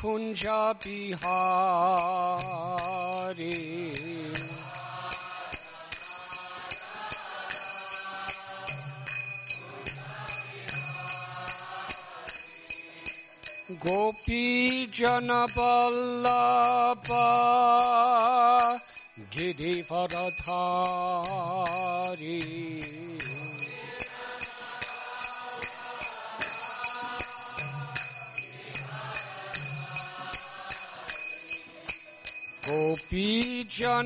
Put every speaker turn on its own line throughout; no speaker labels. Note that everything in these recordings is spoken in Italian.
कुंजा बिहारी गोपी जन बल्लभा गिरिवरधारी गोपीजनवल्लभ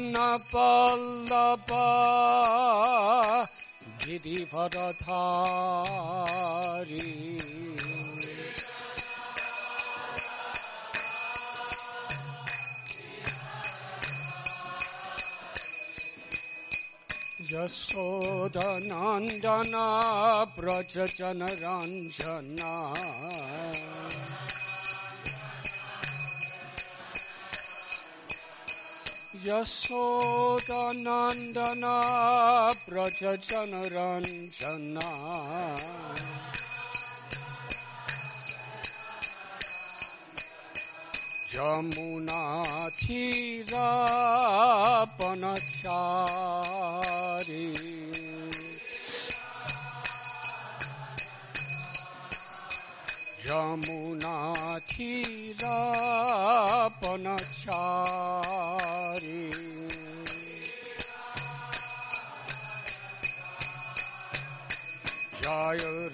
गिरिवरधारी यशोदनन्दना व्रजजनरञ्जना यशोदनन्दना व्रजजनरञ्जना यमुनाथिरापनचारी यमुनाथिरापनचारी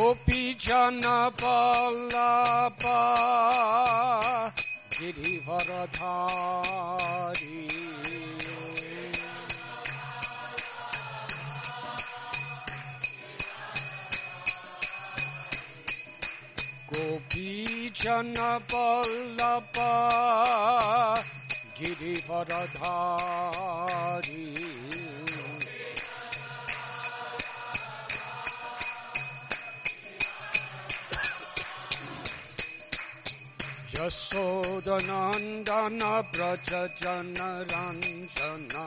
गोपीजन वल्लभ गिरिवरधारी गोपीजन वल्लभ गिरिवरधारी यशोदनन्दन व्रज जनरञ्जना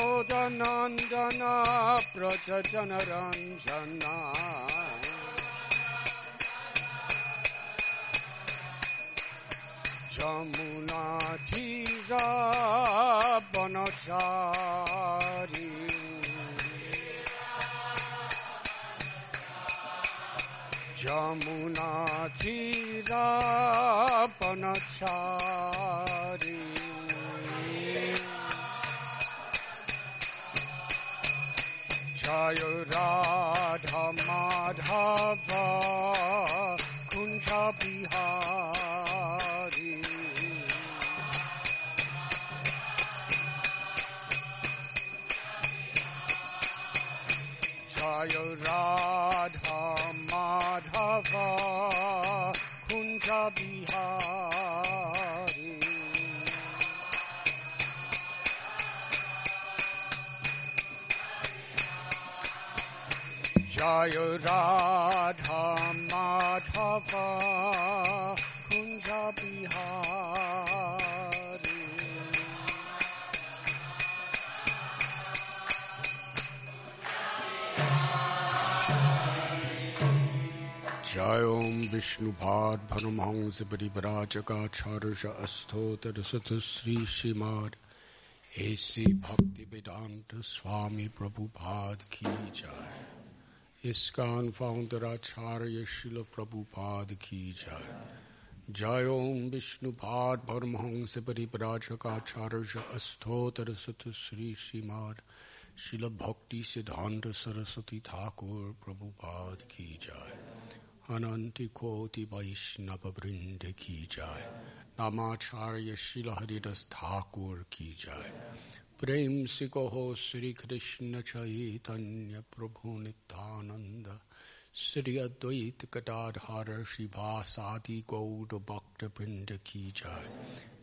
यशोदनन्दन व्रज जनरञ्जना यमुनाधिरावनचारी यमुनाधिरापनचारी जय राधा माधव कुञ्ज बिहारी जय राधा माधव कुञ्ज बिहारी। जय ओम विष्णु विष्णुपाद भनुमहंस परिवराजकाचार्य अस्थोतर सत श्री श्रीमाद ऐसी भक्ति वेदांत स्वामी प्रभुपाद की जय। ISKCON founder Acharya Srila Prabhupada ki jai. Jai Om Vishnupad Paramahansa Pariprajaka Acharya Asthotar Sat Sri Srimad Srila Bhakti Siddhanta Saraswati Thakur Prabhupada ki jai. Ananti Koti Vaishnava Vrinde ki jai. Namacharya Srila Haridas Thakur ki jai. प्रेम से कहो श्री कृष्ण चैतन्य प्रभु नित्यानंद। श्री अद्वैत कटाधार शिवासादि गौर भक्त पिंड की जाय।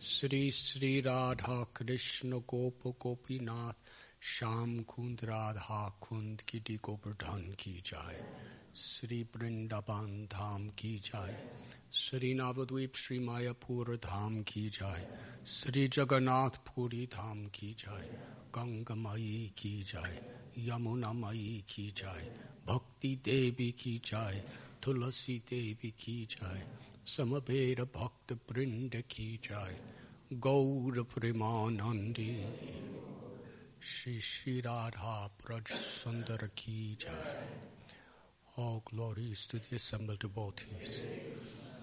श्री श्री राधा कृष्ण गोप गोपीनाथ, श्याम कुंद राधा कुंद की गोवर्धन की जाय। श्री वृंदावन धाम की जाय। श्री नवद्वीप श्री मायापुर धाम की जाय श्री जगन्नाथ पुरी धाम की जाय गंगमयी की जाय यमुना मई की जाय भक्ति देवी की जाय तुलसी देवी की जाय समबेर भक्त वृंद की जाय गौर प्रेमानंदी श्री श्री राधा ब्रज सुंदर की जाय All glories to the assembled devotees.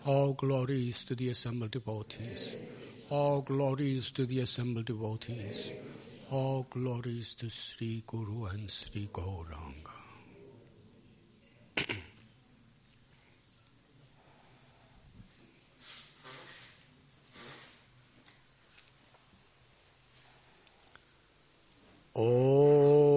All glories to the assembled devotees. All glories to the assembled devotees. All glories to Sri Guru and Sri Gauranga. Oh.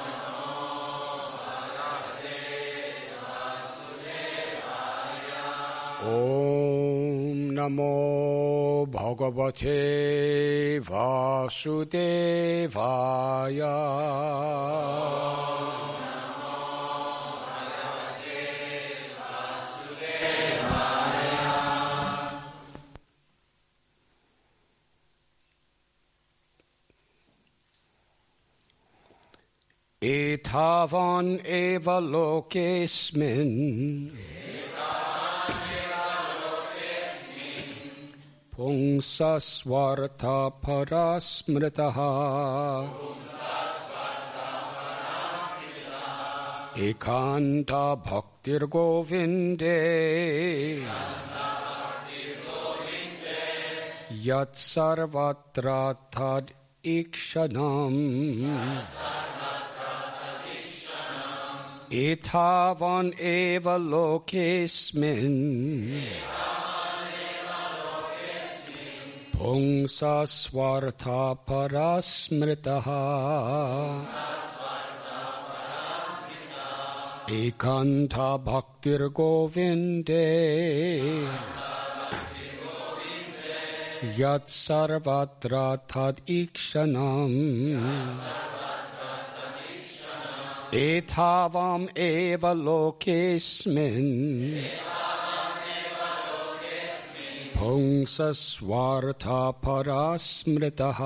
Om Namo Bhagavate Vasudevaya. Om Namo Bhagavate Vasudevaya. Etavan eva lokesmin. पुंसस्वार्थापरा स्मृतः एकान्ता भक्तिर्गोविन्दे यत्सर्वत्रार्थात् ईक्षणम् एव लोकेऽस्मिन् पुंसा स्वार्था परा स्मृता एकान्था भक्तिर्गोविन्दे। यत्सर्वत्र तदीक्षणम् एतावाम् एव लोकेऽस्मिन्। ध्वंसस्वार्थापरा स्मृतः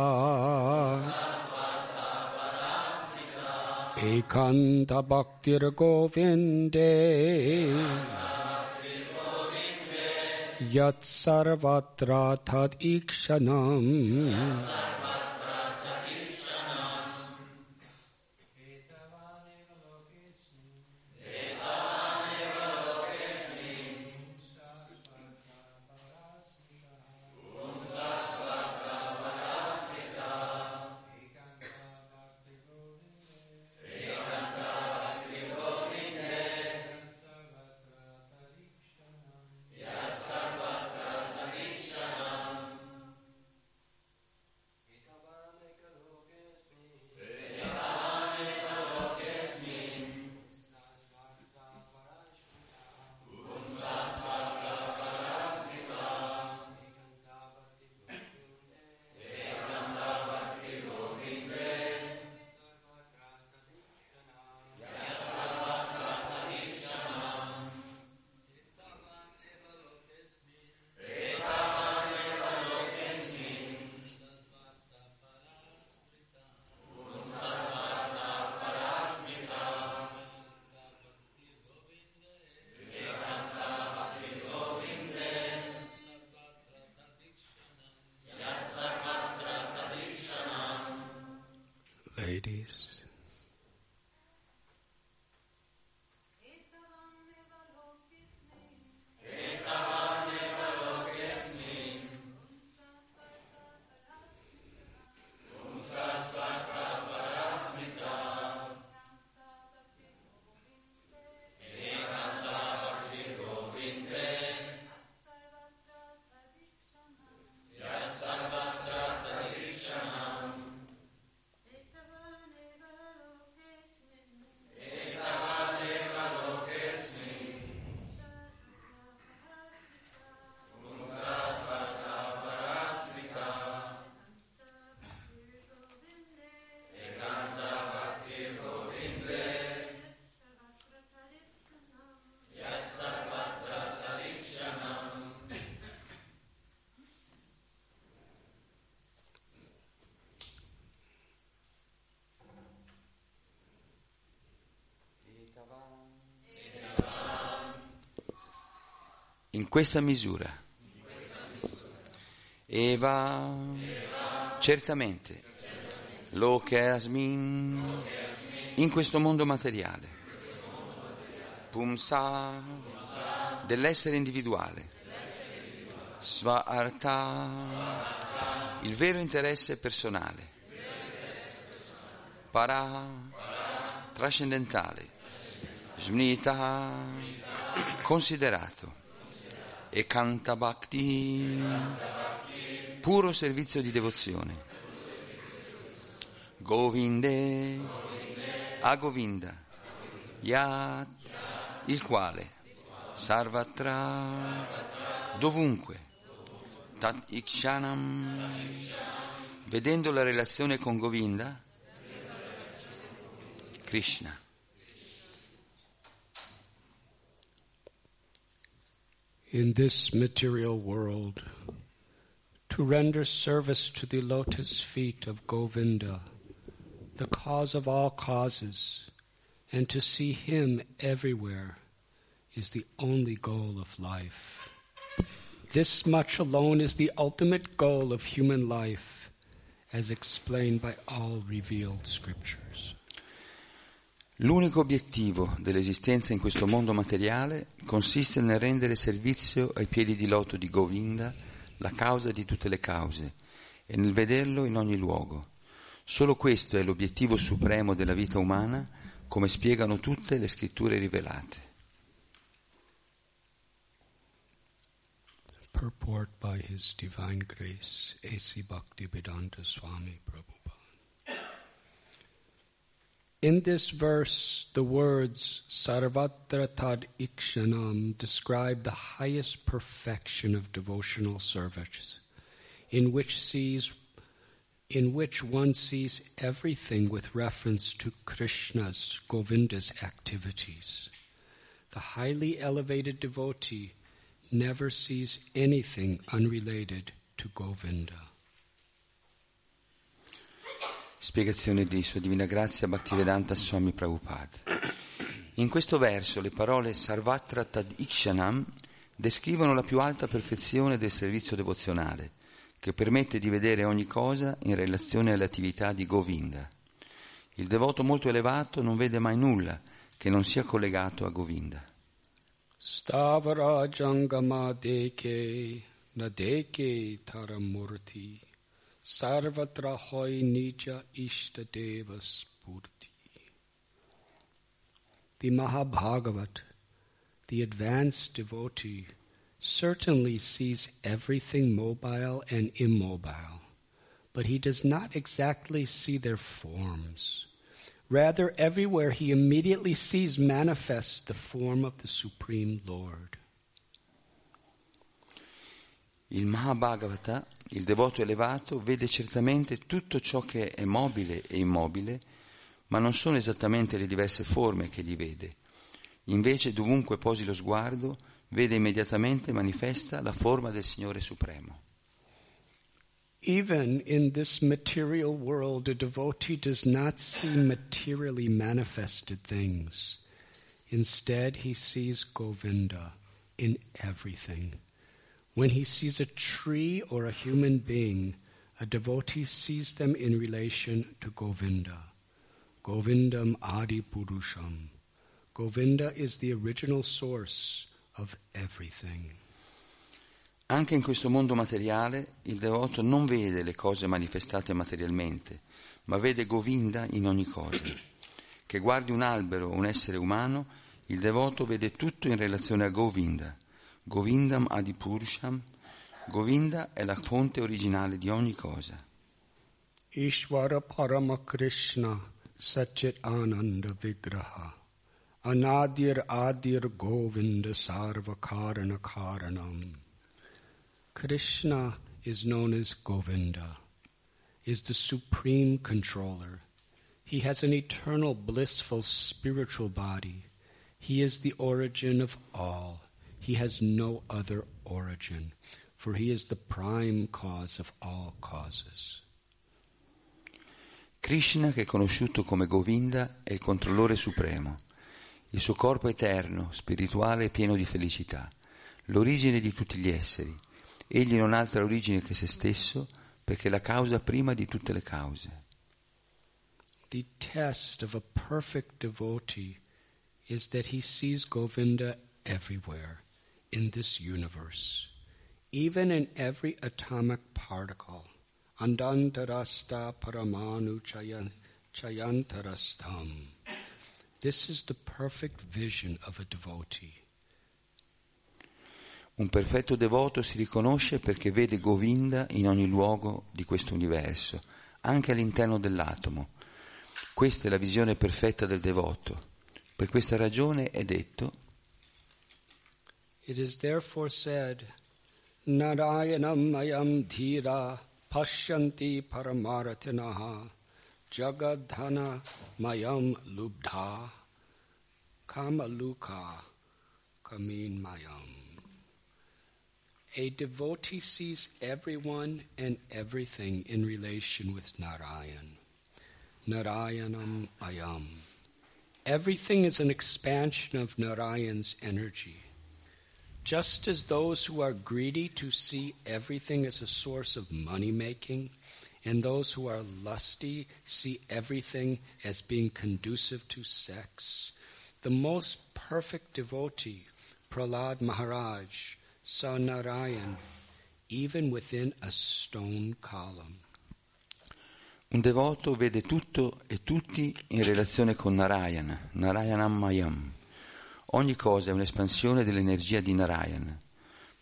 एकान्तभक्तिर्गोविन्दे।
यत्सर्वत्राथदीक्षणम्। Questa misura. Eva, certamente, lo che asmin, in questo mondo materiale. Pumsa, dell'essere individuale. Svarta, il vero interesse personale. Para, trascendentale. Smnita, considerato. E Kanta Bhakti, puro servizio di devozione. Govinde, a Govinda, Yat, il quale, Sarvatra, dovunque, Tat Ikshanam, vedendo la relazione con Govinda, Krishna.
In this material world, to render service to the lotus feet of Govinda, the cause of all causes, and to see him everywhere is the only goal of life. This much alone is the ultimate goal of human life, as explained by all revealed scriptures.
L'unico obiettivo dell'esistenza in questo mondo materiale consiste nel rendere servizio ai piedi di loto di Govinda, la causa di tutte le cause, e nel vederlo in ogni luogo. Solo questo è l'obiettivo supremo della vita umana, come spiegano tutte le scritture rivelate.
Purport by His Divine Grace, A.C. Bhaktivedanta Swami Prabhupada. In this verse, the words Sarvatra Tad Ikshanam describe the highest perfection of devotional service, in which sees in which one sees everything with reference to Krishna's, Govinda's activities. The highly elevated devotee never sees anything unrelated to Govinda.
Spiegazione di Sua Divina Grazia Bhaktivedanta Swami Prabhupada. In questo verso le parole Sarvatra Tad Ikshanam descrivono la più alta perfezione del servizio devozionale, che permette di vedere ogni cosa in relazione alle attività di Govinda. Il devoto molto elevato non vede mai nulla che non sia collegato a Govinda.
Stavara Jangama Deke Nadeke Taramurti Sarvatra Hoy Nija Ishtadeva Spurti. The Mahabhagavat, the advanced devotee, certainly sees everything mobile and immobile, but he does not exactly see their forms. Rather, everywhere he immediately sees manifest the form of the Supreme Lord.
Il Mahabhagavata, il devoto elevato, vede certamente tutto ciò che è mobile e immobile, ma non sono esattamente le diverse forme che egli vede. Invece, dovunque posi lo sguardo, vede immediatamente manifesta la forma del Signore Supremo.
Even in this material world, a devotee does not see materially manifested things. Instead, he sees Govinda in everything. When he sees a tree or a human being, a devotee sees them in relation to Govinda. Govindam Adi Purusham. Govinda is the original source of everything.
Anche in questo mondo materiale il devoto non vede le cose manifestate materialmente, ma vede Govinda in ogni cosa. Che guardi un albero o un essere umano, il devoto vede tutto in relazione a Govinda. Govindam Adipurusham, Govinda è la fonte originale di ogni cosa.
Ishvara Parama Krishna Satchit Ananda Vigraha Anadir Adir Govinda Sarva Karana Karanam Krishna is known as Govinda, is the supreme controller. He has an eternal blissful spiritual body. He is the origin of all. He has no other origin, for he is the prime cause of all causes.
Krishna, che è conosciuto come Govinda, è il controllore supremo. Il suo corpo è eterno, spirituale e pieno di felicità. l'origine di tutti gli esseri. Egli non ha altra origine che se stesso, perché è la causa prima di tutte le cause.
The test of a perfect devotee is that he sees Govinda everywhere in this universe, even in every atomic particle. Andantarasta paramanu chayantarastam. This is the perfect vision of a devotee.
Un perfetto devoto si riconosce perché vede Govinda in ogni luogo di questo universo, anche all'interno dell'atomo. Questa è la visione perfetta del devoto. Per questa ragione è detto
It is therefore said Narayanam ayam dhira pashyanti paramaratinaha jagadhana mayam lubdha kamaluka kamin mayam a devotee sees everyone and everything in relation with Narayan. Narayanam Ayam. Everything is an expansion of Narayan's energy. Just as those who are greedy to see everything as a source of money making, and those who are lusty see everything as being conducive to sex, the most perfect devotee, Prahlad Maharaj, saw Narayan even within a stone column.
Un devoto vede tutto e tutti in relazione con Narayana, Narayanam Mayam. Ogni cosa è un'espansione dell'energia di Narayan.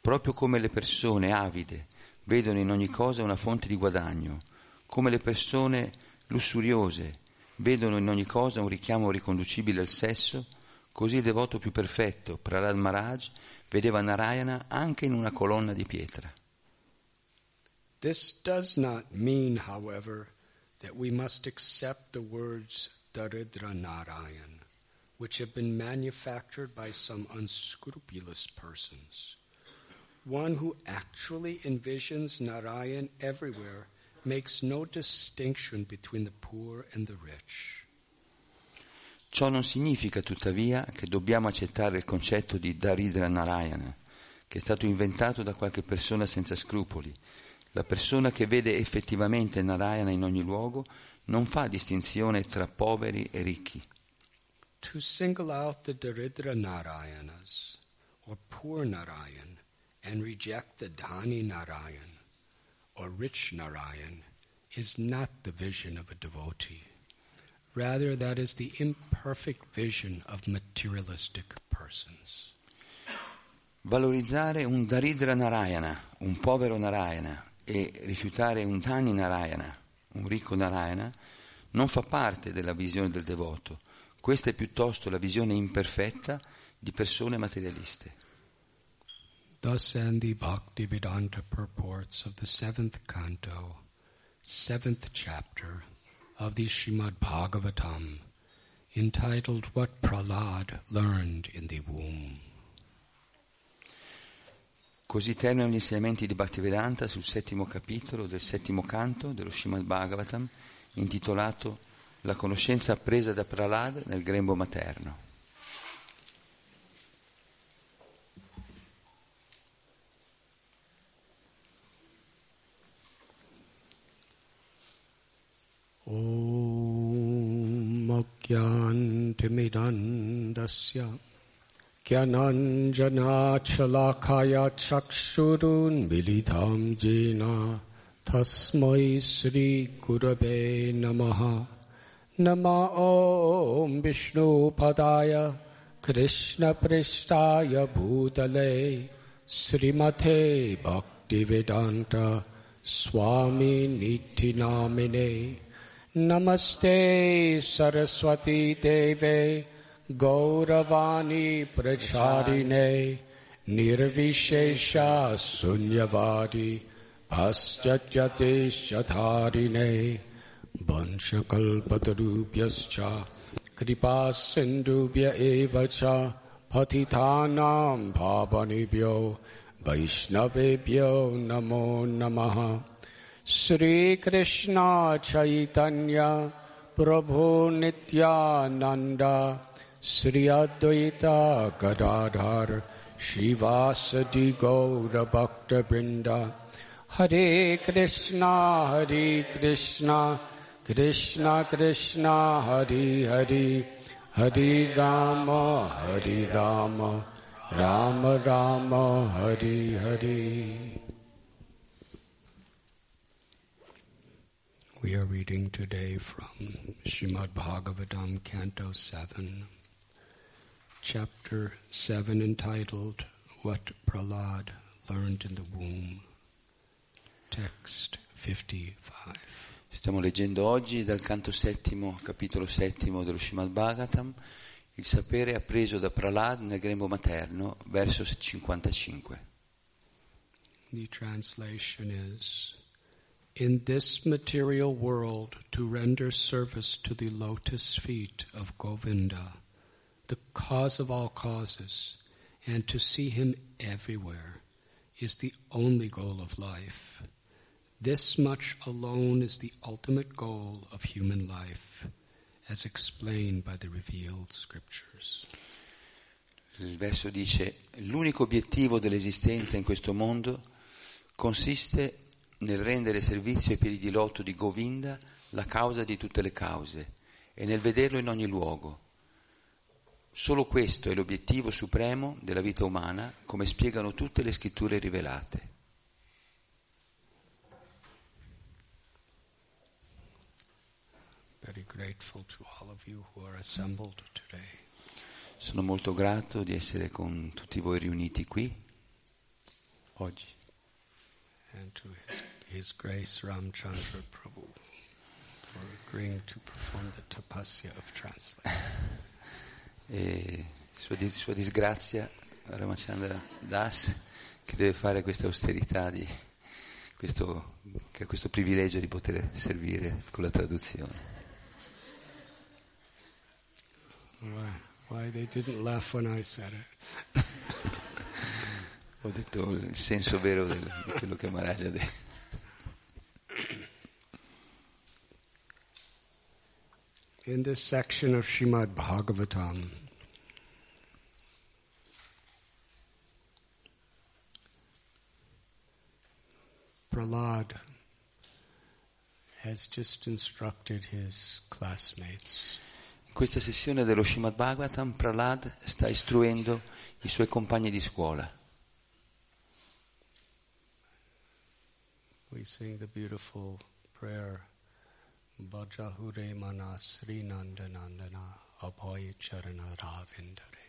Proprio come le persone avide vedono in ogni cosa una fonte di guadagno, come le persone lussuriose vedono in ogni cosa un richiamo riconducibile al sesso, così il devoto più perfetto, Prahlad Maharaj, vedeva Narayana anche in una colonna di pietra.
This does not mean, however, that we must accept the words Daridra Narayan, which have been manufactured by some unscrupulous persons. One who actually envisions Narayan everywhere makes no distinction between the poor and the rich.
Ciò non significa tuttavia che dobbiamo accettare il concetto di Daridra Narayana, che è stato inventato da qualche persona senza scrupoli. La persona che vede effettivamente Narayana in ogni luogo non fa distinzione tra poveri e ricchi.
To single out the Daridra Narayanas or poor Narayan and reject the Dhani Narayan or rich Narayan is not the vision of a devotee. Rather, that is the imperfect vision of materialistic persons.
Valorizzare un Daridra Narayana, un povero Narayana, e rifiutare un Dhani Narayana, un ricco Narayana, non fa parte della visione del devoto. Questa è piuttosto la visione imperfetta di persone materialiste.
Thus end the Bhaktivedanta purports of the seventh canto, seventh chapter of the Srimad Bhagavatam, entitled What Prahlad Learned in the Womb.
Così terminano gli insegnamenti di Bhaktivedanta sul settimo capitolo del settimo canto dello Srimad Bhagavatam, intitolato La conoscenza appresa da Prahlad nel grembo materno.
ॐ अज्ञानतिमिरन्दस्य ज्ञानाञ्जनाच्छलाखाय चक्षुरुन्मिलितं येन तस्मै श्रीगुरवे नमः नम ॐ विष्णुपदाय कृष्णपृष्ठाय भूतले श्रीमथे भक्तिवेदान्त स्वामी निधिनामिने नमस्ते सरस्वती देवे गौरवाणी प्रचारिणे निर्विशेषा शून्यवादी भास्यत्यदेशधारिणे वंशकल्पतरुभ्यश्च कृपा सिन्धुभ्य एव च, पतितानां भावनेभ्यो, वैष्णवेभ्यो नमो नमः। श्रीकृष्ण चैतन्य प्रभो नित्यानन्द श्री अद्वैता Gadadhar Shivasati Gaura Hare Hare Krishna Hare Krishna Krishna Hari Hari Hari Rama Hare Rama Rama Rama Hare Hare We are reading today from Srimad Bhagavatam, Canto 7, Chapter 7, entitled What Prahlad Learned in the Womb. Text 55.
Stiamo leggendo oggi dal canto settimo, capitolo settimo dello Srimad Bhagavatam, il sapere appreso da Prahlad nel grembo materno, verso 55.
The translation is In this material world, to render service to the lotus feet of Govinda, the cause of all causes, and to see him everywhere, is the only goal of life. This much alone is the ultimate goal of human life, as explained by the revealed scriptures.
Il verso dice, l'unico obiettivo dell'esistenza in questo mondo consiste nel rendere servizio ai piedi di loto di Govinda la causa di tutte le cause e nel vederlo in ogni luogo. Solo questo è l'obiettivo supremo della vita umana, come spiegano tutte le scritture rivelate.
Very grateful to all of you who are assembled today.
Sono molto grato di essere con tutti voi riuniti qui oggi
and to His, His Grace Ramchandra Prabhu for agreeing to perform the tapasya of translation.
e sua, sua disgrazia Ramachandra Das che deve fare questa austerità di questo, che ha questo privilegio di poter servire con la traduzione.
Why, why they didn't laugh when I said it?
Ho detto il senso vero del- di quello che ha detto.
In this section of Srimad Bhagavatam, Prahlad has just instructed his classmates
questa sessione dello Srimad Bhagavatam Prahlad sta istruendo i suoi compagni di scuola.
We sing the beautiful prayer, Bhajahure mana Sri Nandanandana Abhay Charana Ravindare.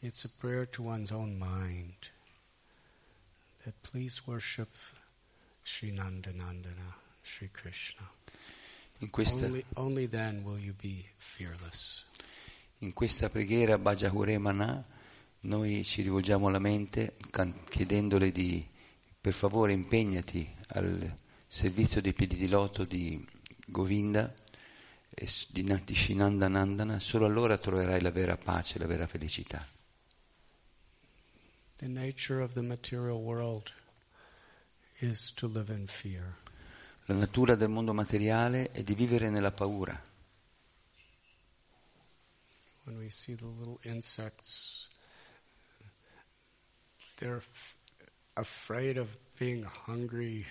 It's a prayer to one's own mind that please worship Sri Nandanandana, Sri Krishna.
In questa, in questa preghiera Bhajahure Mana noi ci rivolgiamo alla mente chiedendole di per favore impegnati al servizio dei piedi di loto di Govinda e di Shinanda Nandana, solo allora troverai la vera pace, la vera felicità.
The nature of the material world is to live in fear.
La natura del mondo materiale è di vivere nella paura.
when we see the little insects, they're f- afraid of being hungry.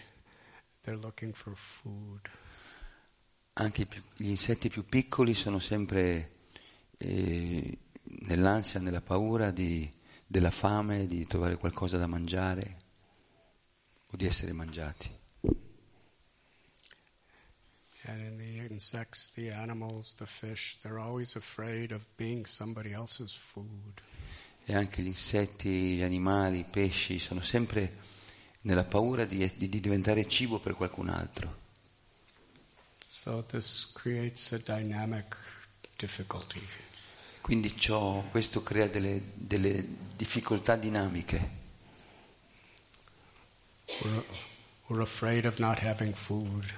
They're looking for food.
Anche gli insetti più piccoli sono sempre eh, nell'ansia, nella paura di- della fame, di trovare qualcosa da mangiare o di essere mangiati.
And in the insects, the animals, the fish, they're always afraid of being somebody else's food.
E anche gli insetti, gli animali, i pesci sono sempre nella paura di, di- di diventare cibo per qualcun altro.
So this creates a dynamic difficulty.
Quindi ciò, questo crea delle, delle difficoltà dinamiche.
We're, we're afraid of not having food,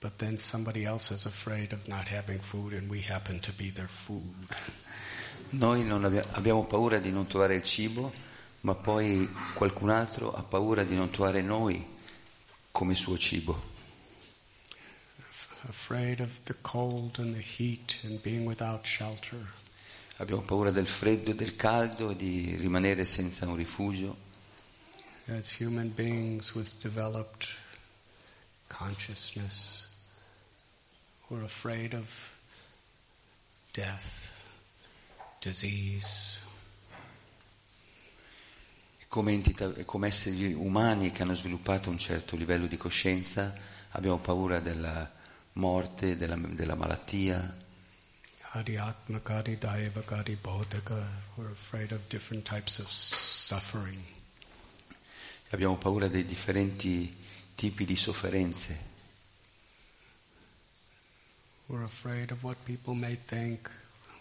but then somebody else is afraid of not having food, and we happen to be their food.
Noi non abbia- abbiamo paura di non trovare il cibo, ma poi qualcun altro ha paura di non trovare noi come suo cibo.
afraid of the cold and the heat and being without shelter.
Abbiamo paura del freddo e del caldo, di rimanere senza un rifugio.
As human beings with developed consciousness, we're afraid of death, disease,
Come, entità, come esseri umani che hanno sviluppato un certo livello di coscienza, abbiamo paura della morte, della, della malattia.
Adhyatmaka, Adhidayavaka, Adhibodhika, we're afraid of different types of suffering.
Abbiamo paura dei differenti tipi di sofferenze.
We're afraid of what people may think.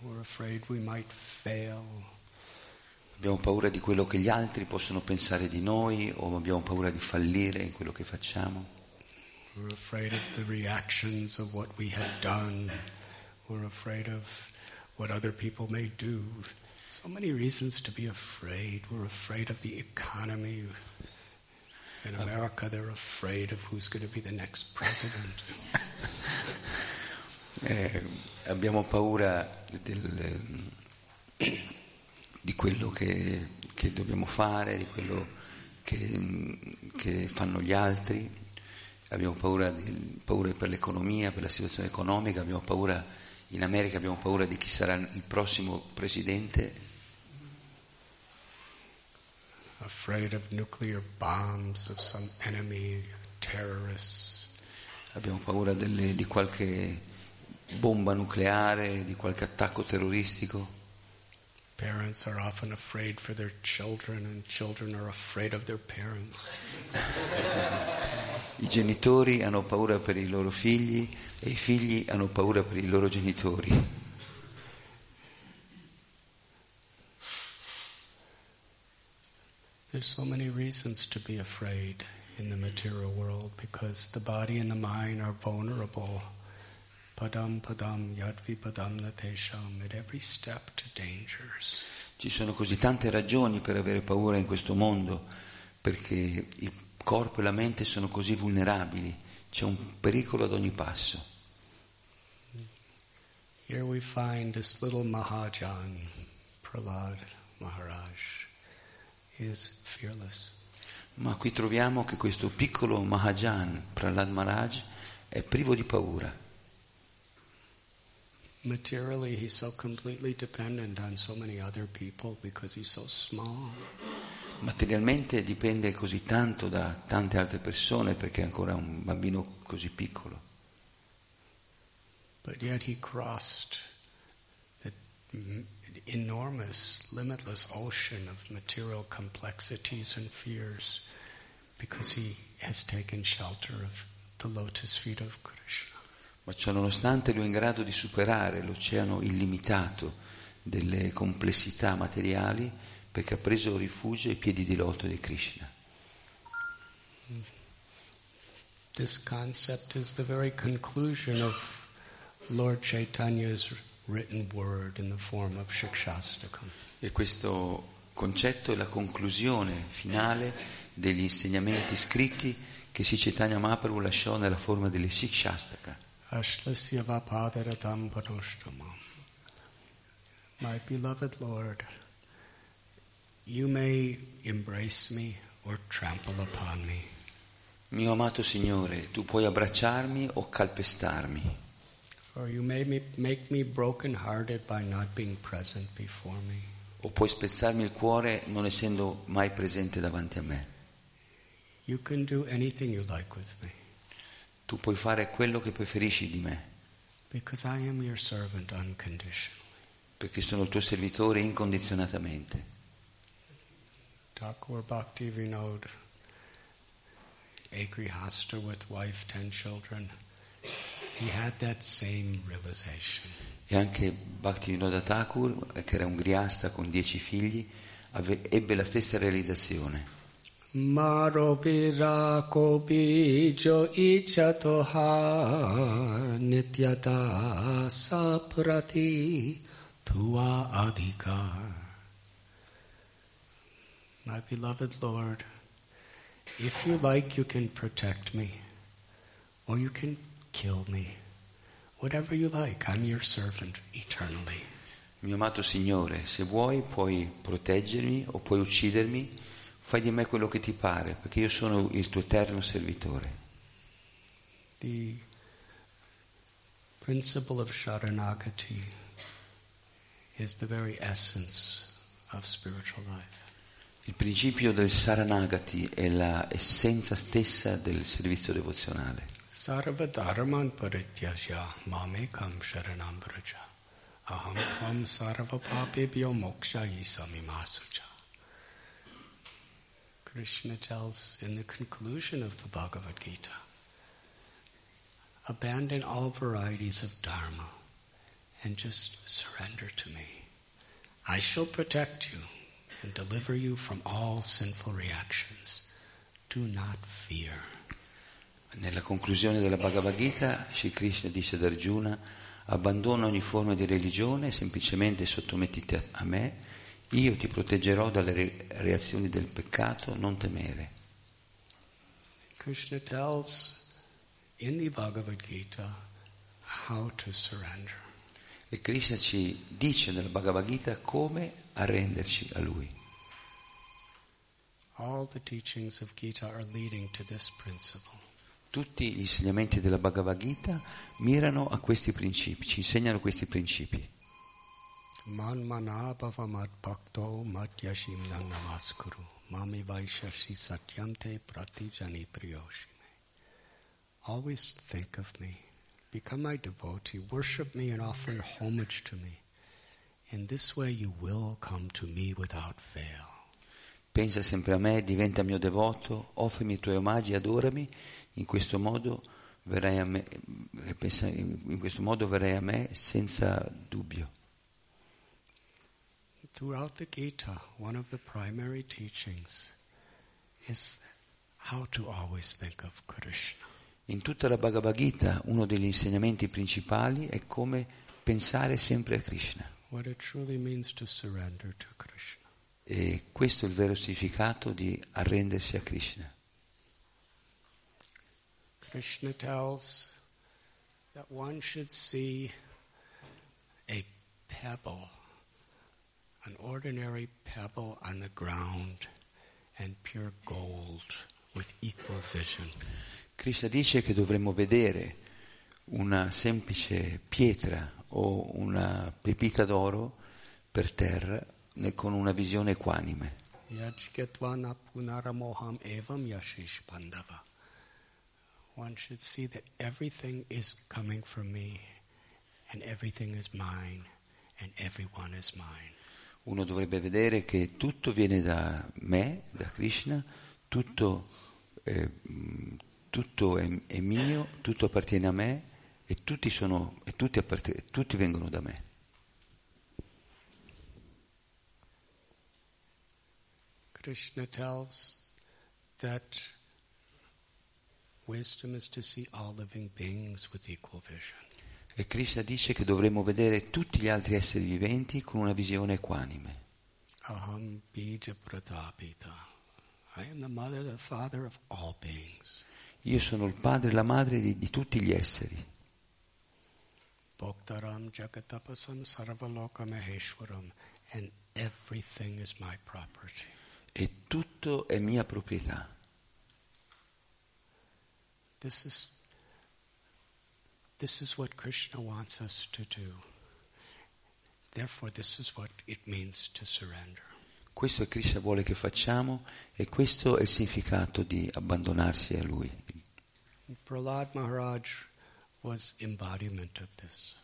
We're afraid we might fail.
Abbiamo paura di quello che gli altri possono pensare di noi o abbiamo paura di fallire in quello che facciamo.
We're afraid of the reactions of what we have done. We're afraid of what other people may do. So many reasons to be afraid. We're afraid of the economy. In America, they're afraid of who's going to be the next president.
Eh, abbiamo paura del, di quello che, che, dobbiamo fare, di quello che, che fanno gli altri, abbiamo paura, di, paura, per l'economia, per la situazione economica, abbiamo paura, in America abbiamo paura di chi sarà il prossimo presidente.
Afraid of nuclear bombs, of some enemy, terrorists.
Abbiamo paura delle, di qualche bomba nucleare, di qualche attacco terroristico.
Parents are often afraid for their children and children are afraid of their parents.
I genitori hanno paura per i loro figli e i figli hanno paura per i loro genitori.
There's so many reasons to be afraid in the material world because the body and the mind are vulnerable. Padam padam yadvi padam natesham at every step to dangers.
Ci sono così tante ragioni per avere paura in questo mondo, perché il corpo e la mente sono così vulnerabili, c'è un pericolo ad ogni passo.
Here we find this little Mahajan, Prahlad Maharaj, is fearless.
Ma qui troviamo che questo piccolo Mahajan, Prahlad Maharaj, è privo di paura.
Materially, he's so completely dependent on so many other people because he's so small.
Materialmente dipende così tanto da tante altre persone perché è ancora un bambino così piccolo.
But yet he crossed the enormous, limitless ocean of material complexities and fears because he has taken shelter of the lotus feet of Krishna.
Ma ciò nonostante lui è in grado di superare l'oceano illimitato delle complessità materiali perché ha preso rifugio ai piedi di loto di Krishna.
This concept is the very conclusion of Lord Chaitanya's written word in the form of Shikshastakam.
E questo concetto è la conclusione finale degli insegnamenti scritti che Sri Chaitanya Mahaprabhu lasciò nella forma delle Shikshastaka.
Ashlasya vapadaratam panostamam. My beloved Lord, you may embrace me or trample upon me.
Mio amato Signore, tu puoi abbracciarmi o calpestarmi,
Or you may me- make me broken-hearted by not being present before me.
o puoi spezzarmi il cuore non essendo mai presente davanti a me.
You can do anything you like with me
Tu puoi fare quello che preferisci di me, perché sono il tuo servitore incondizionatamente.
Thakur Bhakti Vinod, Agrihasta with wife, ten children, he had that same realization.
E anche Bhaktivinoda Thakur, che era un griasta con dieci figli, ebbe la stessa realizzazione.
Maro birako bijo ichato har nityata saprati tua adhikar. My beloved Lord, if you like, you can protect me, or you can kill me. Whatever you like, I'm your servant eternally.
Mio amato Signore, se vuoi puoi proteggermi o puoi uccidermi, fai di me quello che ti pare, perché io sono il tuo eterno servitore.
The principle of Sharanagati is the very essence of spiritual life.
Il principio del Saranagati è l'essenza stessa del servizio devozionale.
Sarva dharman parityasya mamekam sharanam vraja. Aham tvam sarva papebhyo moksha isamimasucha. Krishna tells in the conclusion of the Bhagavad Gita, abandon all varieties of dharma and just surrender to me. I shall protect you and deliver you from all sinful reactions. Do not fear.
Nella conclusione della Bhagavad Gita, Shri Krishna dice ad Arjuna, abbandona ogni forma di religione, semplicemente sottomettiti a me, io ti proteggerò dalle re- reazioni del peccato, non temere.
Krishna tells in the Bhagavad Gita how to surrender.
E Krishna ci dice nella Bhagavad Gita come arrenderci a Lui.
All the teachings of Gita are leading to this principle.
Tutti gli insegnamenti della Bhagavad Gita mirano a questi principi, ci insegnano questi principi.
Man manabhava mad bhakto mad yashim namaskuru mami vaishashi satyam te pratijani priyoshime. Always think of me. Become my devotee. Worship me and offer homage to me. In this way you will come to me without fail.
Pensa sempre a me, diventa mio devoto, offrimi i tuoi omaggi, adorami, in questo modo verrai a me, eh, in questo modo verrai a me senza dubbio.
Throughout the Gita, one of the primary teachings is how to always think of Krishna.
In tutta la Bhagavad Gita uno degli insegnamenti principali è come pensare sempre a Krishna.
What it truly means to surrender to Krishna.
E questo è il vero significato di arrendersi a Krishna.
Krishna tells that one should see a pebble, an ordinary pebble on the ground, and pure gold with equal vision.
Krishna dice che dovremmo vedere una semplice pietra o una pepita d'oro per terra con una visione equanime.
One should see that everything is coming from me, and everything is mine, and everyone is mine.
Uno dovrebbe vedere che tutto viene da me, da Krishna, tutto, eh, tutto è, è mio, tutto appartiene a me e tutti, sono, e tutti, tutti vengono da me.
Krishna tells that wisdom is to see all living beings with equal vision.
E Krishna dice che dovremmo vedere tutti gli altri esseri viventi con una visione equanime.
Aham bija pratapita. I am the mother, the father of all beings.
Io sono il padre e la madre di, di tutti gli esseri.
Bhoktaram jagatapasam sarvaloka maheshwaram. And everything is my property.
E tutto è mia proprietà.
This is this is what Krishna wants us to do. Therefore, this is what it means to surrender.
Questo è Krishna vuole che facciamo e questo è il significato di abbandonarsi a Lui.
Prahlad Maharaj was embodiment of this.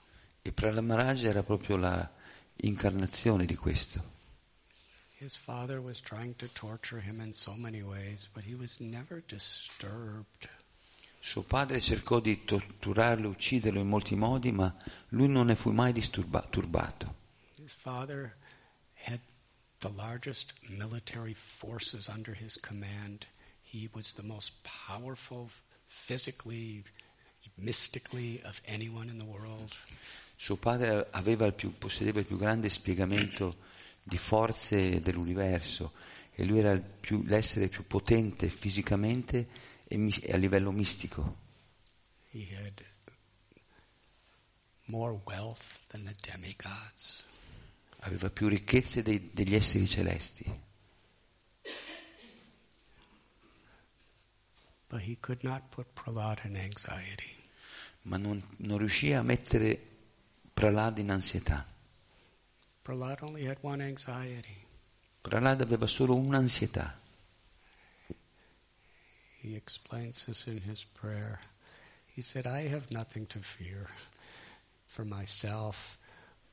E Prahlad Maharaj era proprio la incarnazione di questo.
His father was trying to torture him in so many ways, but he was never disturbed.
Suo padre cercò di torturarlo, ucciderlo in molti modi, ma lui non ne fu mai disturba- turbato.
His father had the largest military forces under his command. He was the most powerful physically, mystically of anyone in the world.
Suo padre aveva il più, possedeva il più grande spiegamento di forze dell'universo e lui era più- l'essere più potente fisicamente e, a livello mistico.
He had more wealth than the demigods.
aveva più ricchezze dei- degli esseri celesti,
but he could not put Prahlad in anxiety.
ma non, non riuscì a mettere Prahlad in ansietà.
Prahlad
aveva solo un'ansietà.
He explains this in his prayer. He said, I have nothing to fear for myself,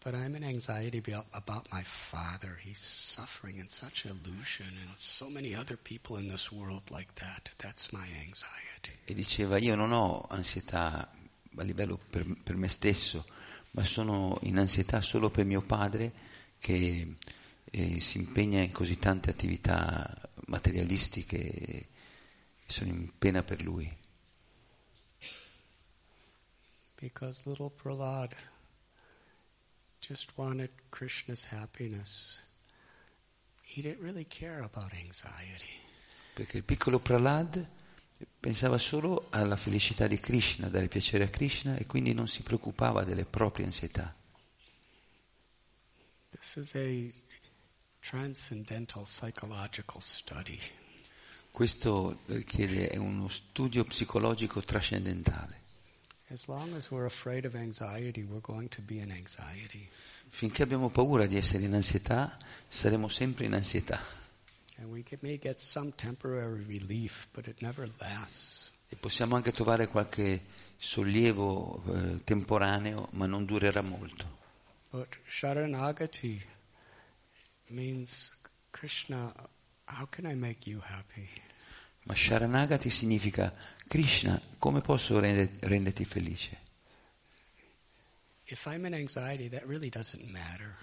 but I'm in anxiety about, my father. He's suffering in such illusion, and so many other people in this world like that. That's my anxiety.
E diceva io non ho ansietà a livello per, per me stesso, ma sono in ansietà solo per mio padre che eh, si impegna in così tante attività materialistiche sono in pena per lui.
Because little Prahlad just wanted Krishna's happiness. He didn't really care about anxiety.
Perché il piccolo Prahlad pensava solo alla felicità di Krishna, dare piacere a Krishna e quindi non si preoccupava delle proprie ansietà.
This is a transcendental psychological study.
Questo richiede è uno studio psicologico trascendentale.
As as anxiety.
Finché abbiamo paura di essere in ansietà, saremo sempre in ansietà
relief,
e possiamo anche trovare qualche sollievo eh, temporaneo, ma non durerà molto.
But Sharanagati means, Krishna, how can I make you happy?
Ma Sharanagati significa Krishna, come posso rende- renderti felice?
If I'm in anxiety, that really doesn't matter.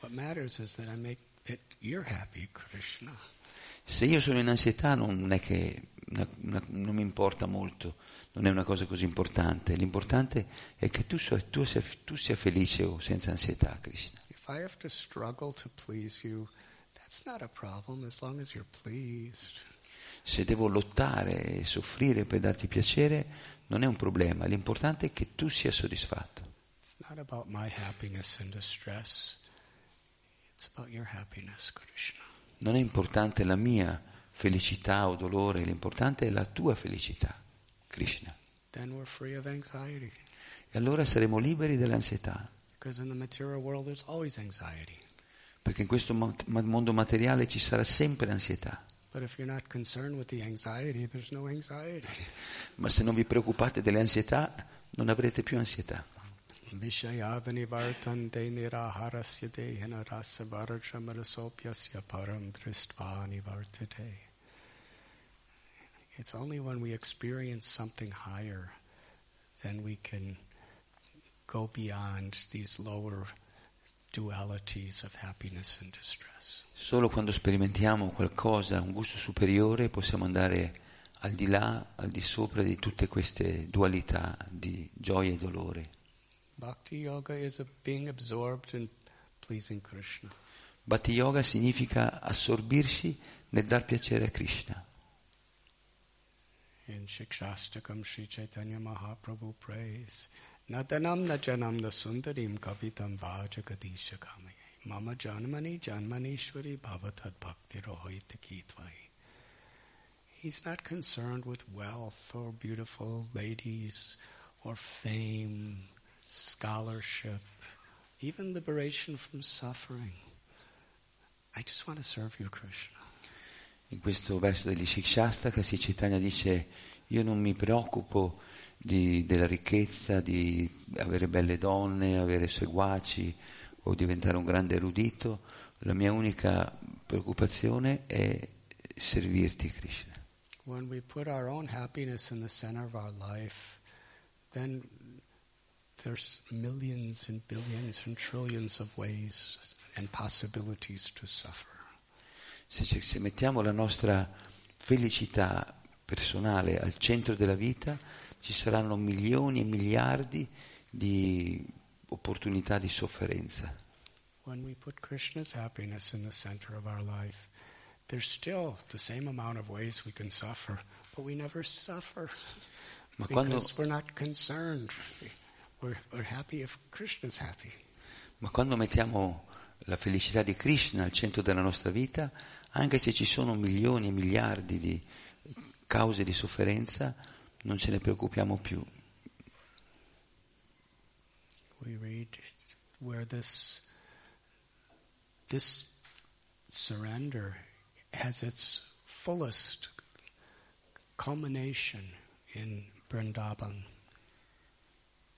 What matters is that I make that you're happy, Krishna.
Se io sono in ansietà non è che una- una- non mi importa molto, non è una cosa così importante. L'importante è che tu, so- tu sia, tu sia felice o senza ansietà, Krishna.
If I have to struggle to please you, that's not a problem as long as you're pleased.
Se devo lottare e soffrire per darti piacere, non è un problema. L'importante è che tu sia soddisfatto.
It's not about my happiness and distress. It's about your happiness, Krishna.
Non è importante la mia felicità o dolore, l'importante è la tua felicità, Krishna.
Then we're free of anxiety.
E allora saremo liberi dall'ansietà,
Because in the material world, there's always anxiety.
perché in questo mondo materiale ci sarà sempre ansietà.
But if you're not concerned with the anxiety, there's no anxiety.
Ma se non vi preoccupate delle ansietà, non avrete più ansietà.
Vishayavanivartante niraharasya dehena rasa varajamarasopiasya param dristva nivartate. It's only when we experience something higher then we can go beyond these lower dualities of happiness and distress.
Solo quando sperimentiamo qualcosa, un gusto superiore, possiamo andare al di là, al di sopra di tutte queste dualità di gioia e dolore.
Bhakti yoga is being absorbed in pleasing Krishna.
Bhakti Yoga significa assorbirsi nel dar piacere a Krishna.
In Shikshastakam, Sri Chaitanya Mahaprabhu prays, Nadanam na janam na sundarim kavitam vajagadisha kamaye. Mama janmani janmanishwari bhavatad bhakti rohita kitvai. He's not concerned with wealth or beautiful ladies or fame, scholarship, even liberation from suffering. I just want to serve you, Krishna.
In questo verso degli Shikshastaka Sri Chaitanya dice io non mi preoccupo di- della ricchezza, di avere belle donne, avere seguaci o diventare un grande erudito, la mia unica preoccupazione è servirti Krishna.
When we put our own happiness in the center of our life, then there's millions and billions and trillions of ways and possibilities to suffer.
Se, se mettiamo la nostra felicità personale al centro della vita, ci saranno milioni e miliardi di opportunità di sofferenza.
When we put Krishna's happiness in the center of our life, there's still the same amount of ways we can suffer, but we never suffer
Ma quando,
we're not concerned. We're, we're happy if Krishna's happy.
ma quando mettiamo la felicità di Krishna al centro della nostra vita, anche se ci sono milioni e miliardi di cause di sofferenza, non ce ne preoccupiamo più.
We read where this this surrender has its fullest culmination in Vrindavan.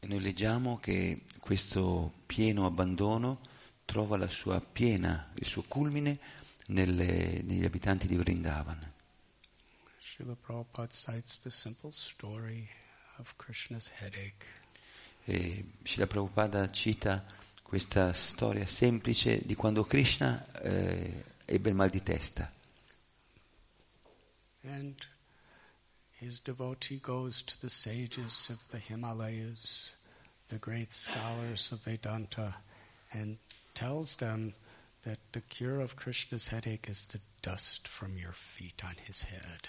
E noi leggiamo che questo pieno abbandono trova la sua piena, il suo culmine nelle, negli abitanti di Vrindavan.
Srila Prabhupada cites the simple story of Krishna's headache.
E Srila Prabhupada cita questa storia semplice di quando Krishna eh, ebbe il mal di testa.
And his devotee goes to the sages of the Himalayas, the great scholars of Vedanta, and tells them that the cure of Krishna's headache is the dust from your feet on his head.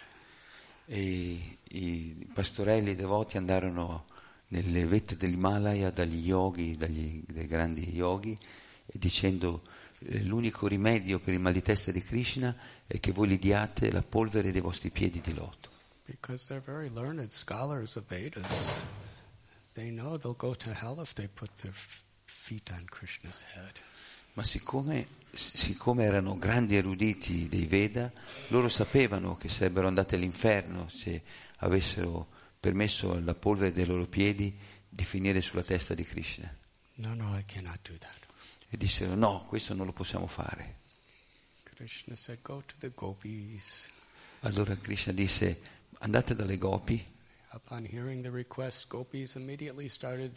E i pastorelli devoti andarono nelle vette dell'Himalaya dagli yogi, dagli, dai grandi yogi, dicendo eh, l'unico rimedio per il mal di testa di Krishna è che voi gli diate la polvere dei vostri piedi di loto.
Because they're very learned scholars of Vedas. They know they'll go to hell if they put their feet on Krishna's head.
Ma siccome, siccome erano grandi eruditi dei Veda, loro sapevano che sarebbero andati all'inferno se avessero permesso alla polvere dei loro piedi di finire sulla testa di Krishna.
No, no, I cannot do that.
E dissero no, questo non lo possiamo fare.
Krishna said, Go to the gopis.
Allora Krishna disse andate dalle gopi
Upon hearing the request, gopis immediately started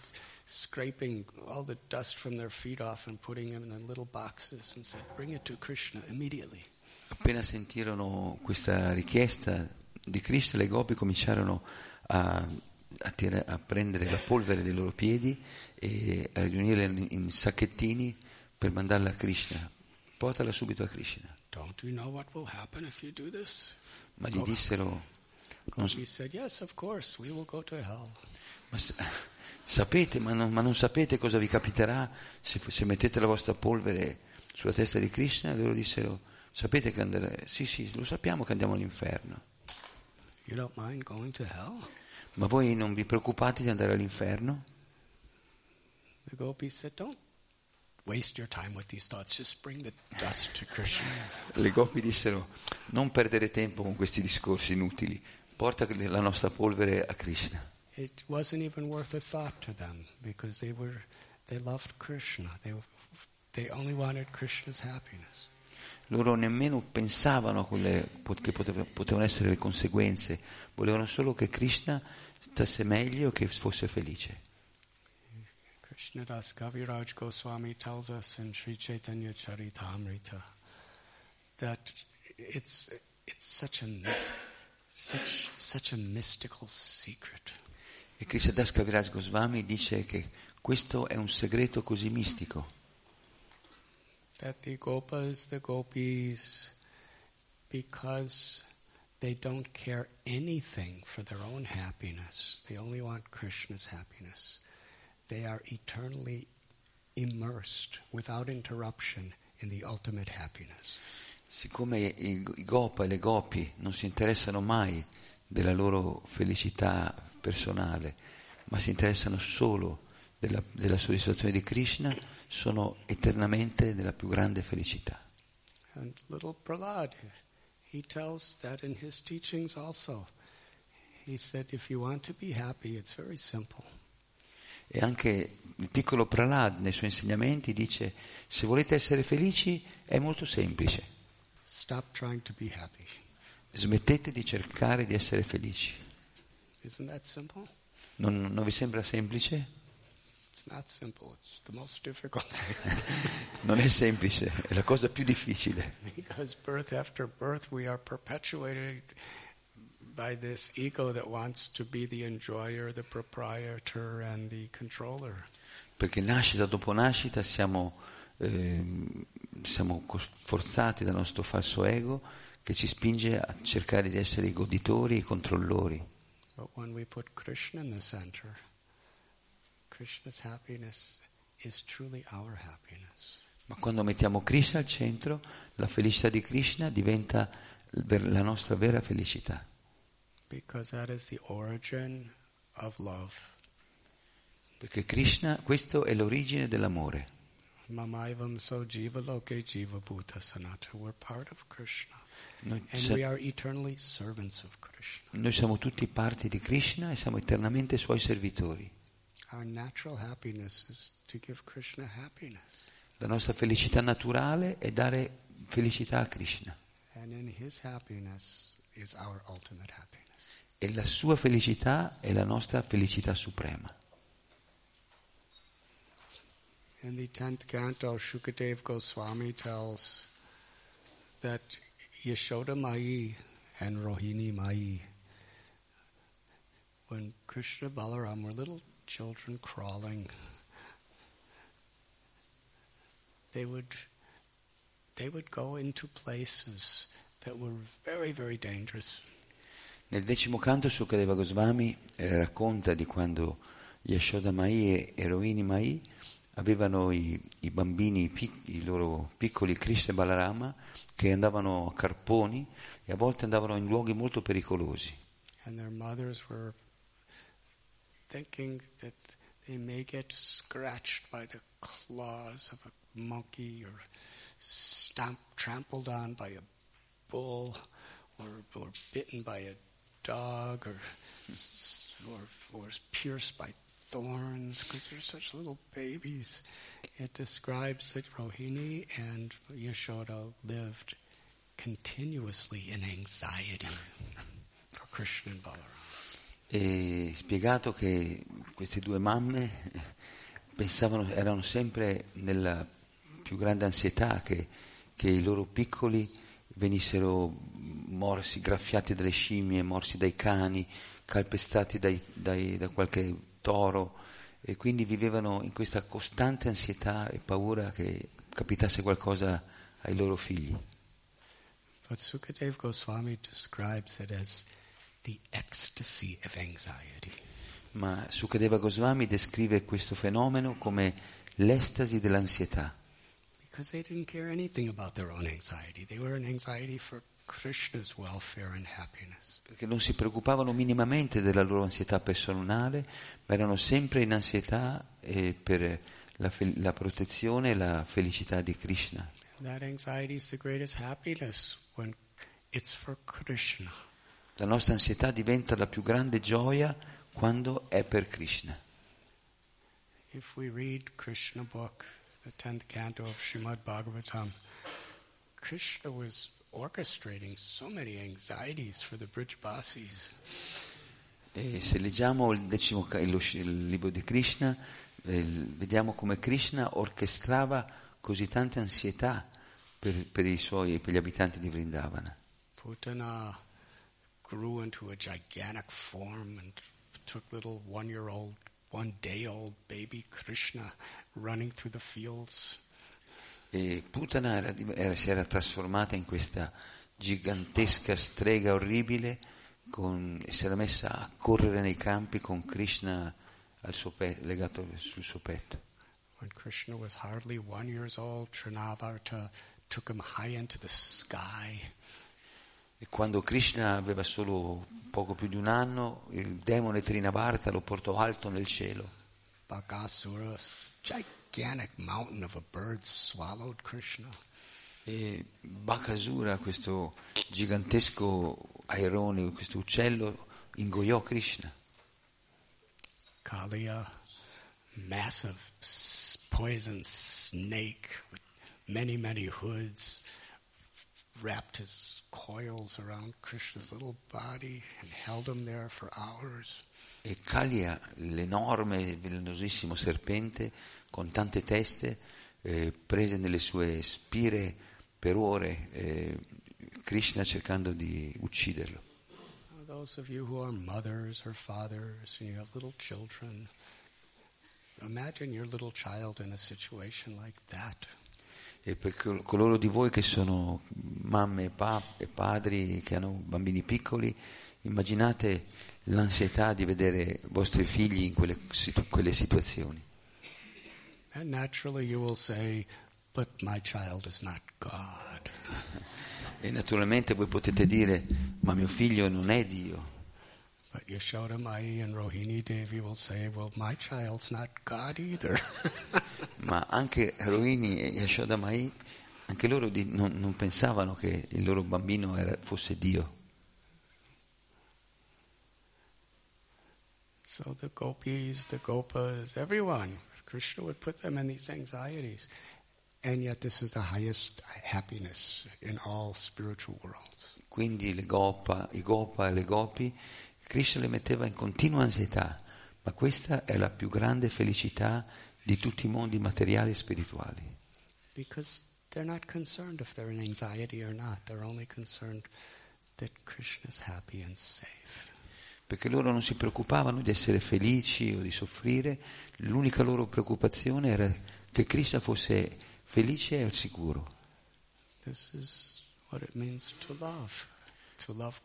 scraping all the dust from their feet off and putting them in little boxes and said, Bring it to Krishna immediately.
Appena sentirono questa richiesta di Krishna, le gopi cominciarono a, a, tira- a prendere la polvere dei loro piedi e a riunirla in, in sacchettini per mandarla a Krishna. Portala subito a Krishna.
You know?
Ma gli dissero, non
said, Yes, course,
ma s- sapete, ma non, ma non sapete cosa vi capiterà se, se mettete la vostra polvere sulla testa di Krishna? E loro dissero, sapete che andare... Sì, sì, lo sappiamo che andiamo all'inferno.
You don't mind going to hell?
Ma voi non vi preoccupate di andare all'inferno?
The gopis said, Don't waste your time with these thoughts. Just bring the dust to Krishna.
Le gopi dissero, non perdere tempo con questi discorsi inutili, porta la nostra polvere a Krishna.
It wasn't even worth a thought to them because they were they loved Krishna. They they only wanted Krishna's happiness.
Loro nemmeno pensavano a quelle che poteva- potevano essere le conseguenze, volevano solo che Krishna stasse meglio e che fosse felice.
Krishnadas Kaviraj Goswami tells us in Sri Chaitanya Charitamrita that it's it's such a such such a mystical secret.
E Krishnadas Kaviraj Goswami dice che questo è un segreto così mistico,
that the gopas, the gopis, because they don't care anything for their own happiness, they only want Krishna's happiness, they are eternally immersed without interruption in the ultimate happiness.
siccome i, i gopa e le gopi non si interessano mai della loro felicità personale, ma si interessano solo della, della soddisfazione di Krishna, sono eternamente nella più grande felicità.
And little Prahlad, he tells that in his teachings also. He said, if you want to be happy, it's very simple.
E anche il piccolo Prahlad nei suoi insegnamenti dice, se volete essere felici è molto semplice,
Stop trying to be happy.
smettete di cercare di essere felici.
Isn't that simple?
Non, non vi sembra semplice? Non è semplice, è la cosa più difficile.
because birth after birth we are perpetuated by this ego that wants to be the enjoyer, the proprietor, and the controller.
perché nascita dopo nascita siamo, ehm, siamo forzati dal nostro falso ego che ci spinge a cercare di essere i goditori, i controllori.
But when we put Krishna in the center, Krishna's happiness is truly our happiness.
Ma quando mettiamo Krishna al centro, la felicità di Krishna diventa la nostra vera felicità.
Because that is the origin of love.
Perché Krishna, questo è l'origine dell'amore.
Mamaivam so jiva loke jiva bhuta sanata. We're part of Krishna.
Noi,
And
sa-
we are eternally servants of Krishna.
noi siamo tutti parti di Krishna e siamo eternamente suoi servitori.
Our natural happiness is to give Krishna happiness.
La nostra felicità naturale è dare felicità a Krishna.
And in his happiness is our ultimate happiness.
E la sua felicità è la nostra felicità suprema.
In the tenth canto, Shukadev Goswami tells that Yashoda Mai and Rohini Mai, when Krishna Balaram were little children crawling, they would they would go into places that were very, very dangerous.
Nel decimo canto Sukadeva Goswami eh, racconta di quando Yashoda Mai e Eroini Mai avevano i, i bambini, pic- i loro piccoli Krishna e Balarama che andavano a carponi e a volte andavano in luoghi molto pericolosi.
and their mothers were thinking that they may get scratched by the claws of a monkey or stamp, trampled on by a bull or, or bitten by a dog or, or, or pierced by thorns because they're such little babies. It describes that Rohini and Yashoda lived continuously in anxiety for Krishna and Balaram.
E spiegato che queste due mamme pensavano, erano sempre nella più grande ansietà che, che i loro piccoli venissero morsi, graffiati dalle scimmie, morsi dai cani, calpestati dai- dai- da qualche toro e quindi vivevano in questa costante ansietà e paura che capitasse qualcosa ai loro figli.
But Sukadev Goswami describes it as
Ma Sukadeva Goswami descrive questo fenomeno come l'estasi dell'ansietà.
Because they didn't care anything about their own anxiety. They were in anxiety for Krishna's welfare and happiness.
perché non si preoccupavano minimamente della loro ansietà personale, ma erano sempre in ansietà eh, per la, fe- la protezione e la felicità di Krishna.
That anxiety is the greatest happiness when it's for Krishna.
La nostra ansietà diventa la più grande gioia quando è per Krishna.
Krishna book, Krishna was orchestrating so many anxieties for the Brijbasis.
E se leggiamo il, decimo, il libro di Krishna, eh, vediamo come Krishna orchestrava così tante ansietà per, per i suoi, per gli abitanti di Vrindavana.
Putana grew into a gigantic form and took little one-year-old, one-day-old baby Krishna running through the fields.
E Putana era era- si era trasformata in questa gigantesca strega orribile con- e si era messa a correre nei campi con Krishna al suo pe- legato sul suo petto.
When Krishna was hardly one years old, Trinavarta took him high into the sky.
E quando Krishna aveva solo poco più di un anno, il demone Trinavarta lo portò alto nel cielo
Bakasura, gigantic mountain of a bird, swallowed Krishna.
e Bakasura, questo gigantesco airone, questo uccello, ingoiò Krishna.
Kalia, massive poison snake with many, many hoods, wrapped his coils around Krishna's little body and held him there for hours.
E Kalia, l'enorme e velenosissimo serpente con tante teste, eh, prese nelle sue spire per ore eh, Krishna cercando di ucciderlo.
Those of you who are mothers or fathers and you have little children, imagine your little child in a situation like that.
E per col- coloro di voi che sono mamme e, pa- e padri, che hanno bambini piccoli, immaginate l'ansietà di vedere i vostri figli in quelle, situ- quelle situazioni.
Say.
E naturalmente voi potete dire, ma mio figlio non è Dio.
But Yashoda Mai and Rohini Devi will say, well, my child's not God either.
Ma anche Rohini e Yashoda Mai, anche loro di- non, non pensavano che il loro bambino era- fosse Dio.
so the gopis, the gopas, everyone, Krishna would put them in these anxieties. And yet this is the highest happiness in all spiritual worlds.
Quindi le gopa, i gopa e le gopi, Krishna le metteva in continua ansietà, ma questa è la più grande felicità di tutti i mondi materiali e spirituali.
Because they're not concerned if they're in anxiety or not. They're only concerned that Krishna is happy and safe.
perché loro non si preoccupavano di essere felici o di soffrire, l'unica loro preoccupazione era che Krishna fosse felice e al sicuro.
To love, to love.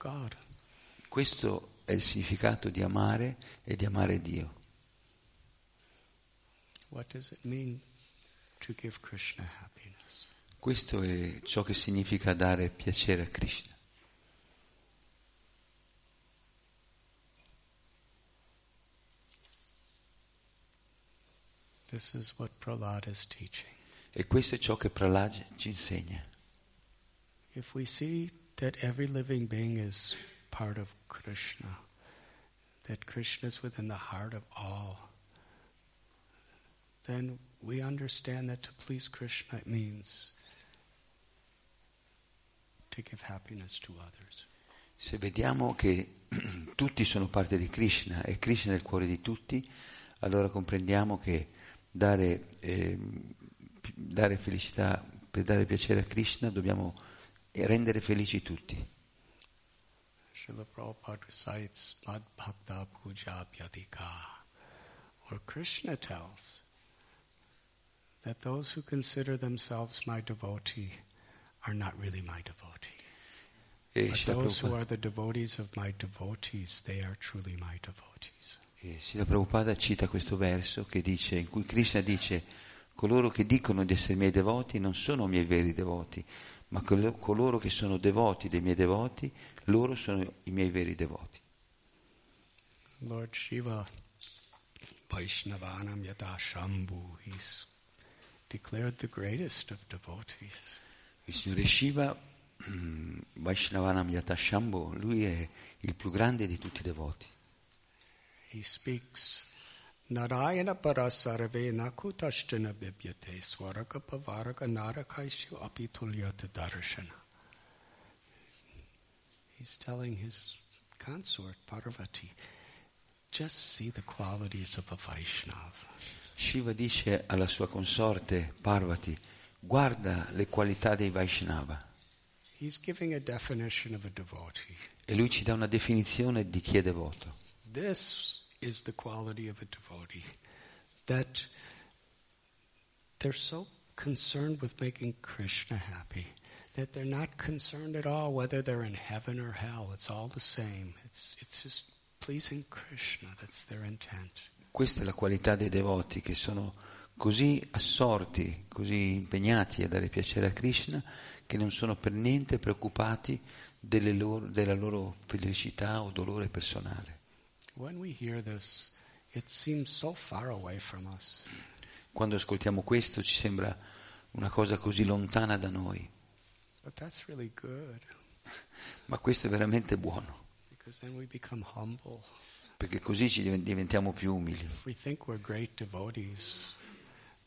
Questo è il significato di amare e di amare Dio. Questo è ciò che significa dare piacere a Krishna. E questo è ciò che Prahlad ci insegna.
If we see that every living being is part of Krishna, that Krishna is within the heart of all, then we understand that to please Krishna means to give happiness to others.
Se vediamo che tutti sono parte di Krishna e Krishna è il cuore di tutti, allora comprendiamo che dare, eh, dare felicità, per dare piacere a Krishna dobbiamo rendere felici tutti.
Srila Prabhupada recites Mad Bhakta Puja Vyadika, where Krishna tells that those who consider themselves my devotee are not really my devotee.
E
But
Srila
those who are the devotees of my devotees, they are truly my devotees.
E Srila Prabhupada cita questo verso dice, in cui Krishna dice coloro che dicono di essere miei devoti non sono miei veri devoti, ma col- coloro che sono devoti dei miei devoti, loro sono i miei veri devoti.
Lord Shiva, Vaishnavanam Yada Shambhu, he's declared the greatest of devotees.
Il Signore Shiva, mm, Vaishnavanam Yatashambho, lui è il più grande di tutti i devoti.
He speaks Narayana Parasarve Nakutashtina Bibyate Swaraka Pavaraka Narakaishu Apitulyata Darshana. He's telling his consort Parvati, just see the qualities of a Vaishnav.
Shiva dice alla sua consorte Parvati, guarda le qualità dei Vaishnava.
He's giving a definition of a devotee.
E lui ci dà una definizione di chi è devoto.
This is the quality of a devotee that they're so concerned with making Krishna happy that they're not concerned at all whether they're in heaven or hell. It's all the same. It's, it's just pleasing Krishna. That's their intent.
Questa è la qualità dei devoti che sono così assorti, così impegnati a dare piacere a Krishna, che non sono per niente preoccupati loro- della loro felicità o dolore personale.
This, so.
Quando ascoltiamo questo ci sembra una cosa così lontana da noi,
really good
ma questo è veramente buono, perché così ci diven- diventiamo più umili.
If we think we're great devotees,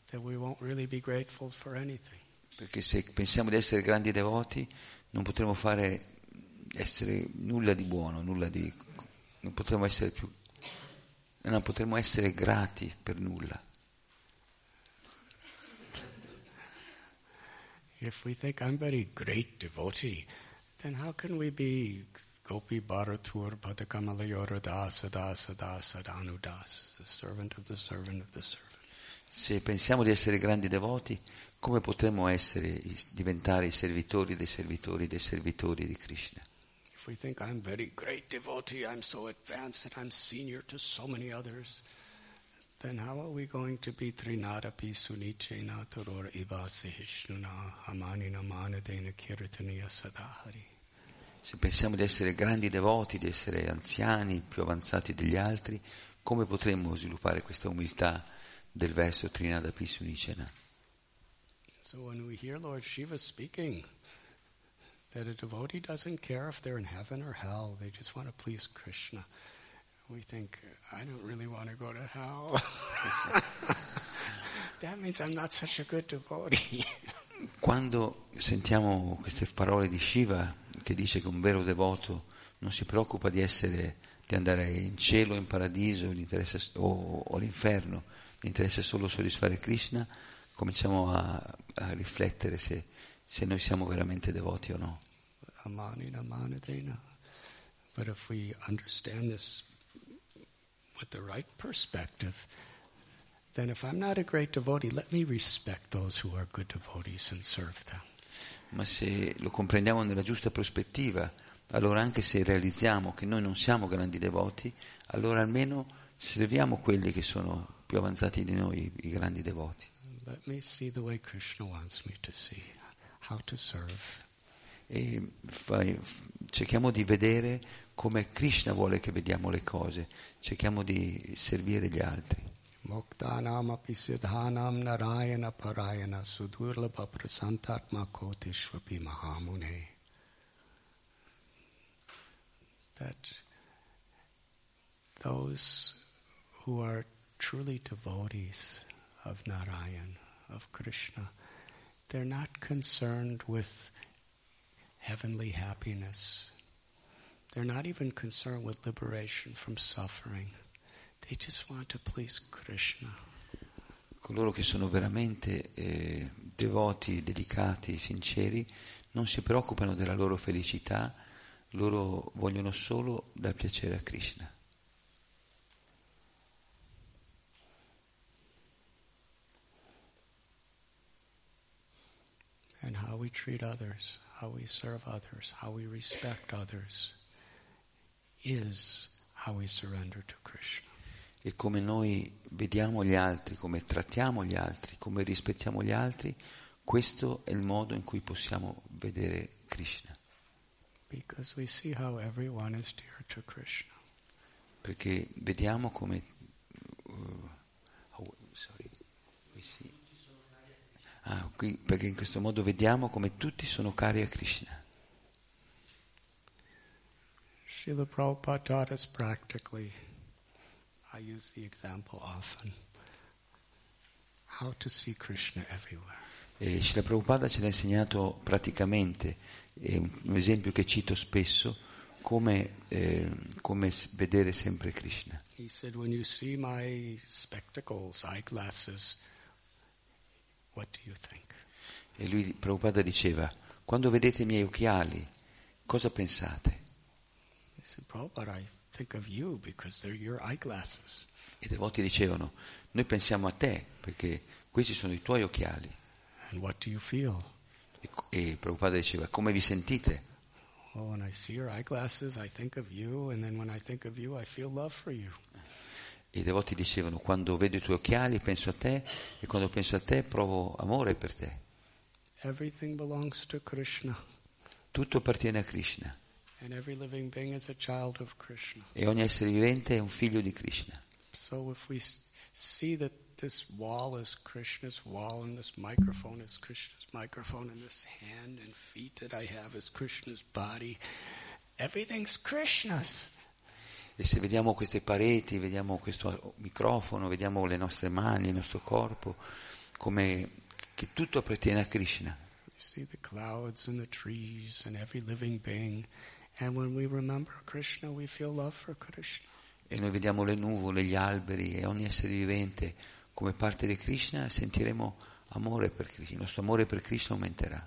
then we won't really be grateful for anything.
Perché se pensiamo di essere grandi devoti non potremo fare essere nulla di buono, nulla di non potremo essere più non potremo essere grati per nulla.
If we think I'm very great devotee, then how can we be Gopi Bharatur Padakamalayora Dasa Dasa Dasa Danudas, the servant of the servant of the servant?
Se pensiamo di essere grandi devoti, come potremo essere, diventare i servitori dei servitori dei servitori di Krishna?
If we think I'm very great devotee, I'm so advanced and I'm senior to so many others, then how are we going to be Trinadapi Sunichena Toror Iva Sehishnuna Hamanina Manadena Kirtaniya Sadahari?
Se pensiamo di essere grandi devoti, di essere anziani, più avanzati degli altri, come potremmo sviluppare questa umiltà del verso Trinada Pisunicena?
So when we hear Lord Shiva speaking, that a devotee doesn't care if they're in heaven or hell, they just want to please Krishna. We think, I don't really want to go to hell. that means I'm not such a good devotee.
Quando sentiamo queste parole di Shiva che dice che un vero devoto non si preoccupa di, essere, di andare in cielo, in paradiso o, o all'inferno, gli interessa solo soddisfare Krishna, cominciamo a, a riflettere se, se, noi siamo veramente devoti o no.
But if we understand this with the right perspective, then if I'm not a great devotee, let me respect those who are good devotees and serve them
ma se lo comprendiamo nella giusta prospettiva, allora anche se realizziamo che noi non siamo grandi devoti, allora almeno serviamo quelli che sono più avanzati di noi, i grandi devoti. E fai, cerchiamo di vedere come Krishna vuole che vediamo le cose, cerchiamo di servire gli altri.
Moktanamapi siddhanam narayana parayana sudurlabha prasantatma kotishvapi mahamune. That those who are truly devotees of Narayan, of Krishna, they're not concerned with heavenly happiness. They're not even concerned with liberation from suffering. They just want to please Krishna.
Coloro che sono veramente eh, devoti, dedicati, sinceri, non si preoccupano della loro felicità, loro vogliono solo dar piacere a Krishna.
And how we treat others, how we serve others, how we respect others is how we surrender to Krishna
e come noi vediamo gli altri, come trattiamo gli altri, come rispettiamo gli altri, questo è il modo in cui possiamo vedere Krishna. Perché vediamo come uh, oh, ah, qui, perché in questo modo vediamo come tutti sono cari a Krishna.
Srila Prabhupada taught us practically I use the example often. How to see Krishna everywhere.
E Srila Prabhupada ce l'ha insegnato praticamente, è un esempio che cito spesso, come, eh, come vedere sempre Krishna.
He said, when you see my spectacles, eyeglasses, what do you think?
E lui, Prabhupada diceva, quando vedete i miei occhiali, cosa pensate?
Said, Prabhupada, I think of you because they're your eyeglasses.
I devoti dicevano, noi pensiamo a te perché questi sono i tuoi occhiali.
And what do you feel?
E, e Prabhupada diceva, come vi sentite?
Well, when I see your eyeglasses, I think of you, and then when I think of you, I feel love for you.
I devoti dicevano, quando vedo i tuoi occhiali penso a te, e quando penso a te provo amore per te. Tutto appartiene a Krishna. E ogni essere vivente è un figlio di Krishna.
So if we see that this wall is Krishna's wall and this microphone is Krishna's microphone and this hand and feet that I have is Krishna's body, everything's Krishna's.
E se vediamo queste pareti, vediamo questo microfono, vediamo le nostre mani, il nostro corpo, come che tutto appartiene a Krishna.
You see the clouds and the trees and every living being And when we remember Krishna, we feel love for Krishna.
E noi vediamo le nuvole, gli alberi e ogni essere vivente come parte di Krishna, sentiremo amore per Krishna, il nostro amore per Krishna aumenterà.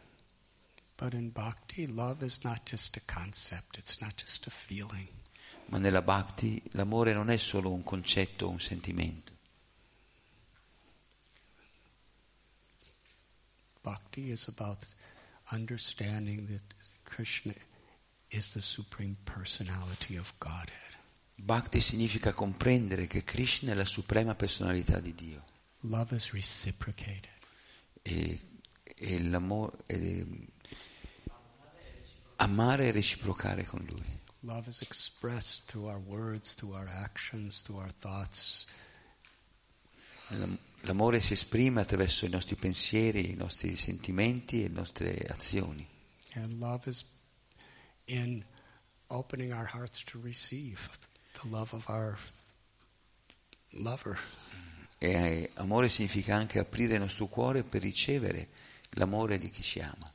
But in bhakti, love is not just a concept, it's not just a feeling.
Ma nella bhakti l'amore non è solo un concetto o un sentimento.
Bhakti is about understanding that Krishna is the supreme personality of Godhead.
Bhakti significa comprendere che Krishna è la suprema personalità di Dio
Love is reciprocated.
e, e l'amore, e- amare e reciprocare con Lui.
Love is expressed through our words, through our actions, through our thoughts.
L'am- L'amore si esprime attraverso i nostri pensieri, i nostri sentimenti e le nostre azioni.
And love is in opening our hearts to receive the love of our lover.
E amore significa anche aprire il nostro cuore per ricevere l'amore di chi ci ama.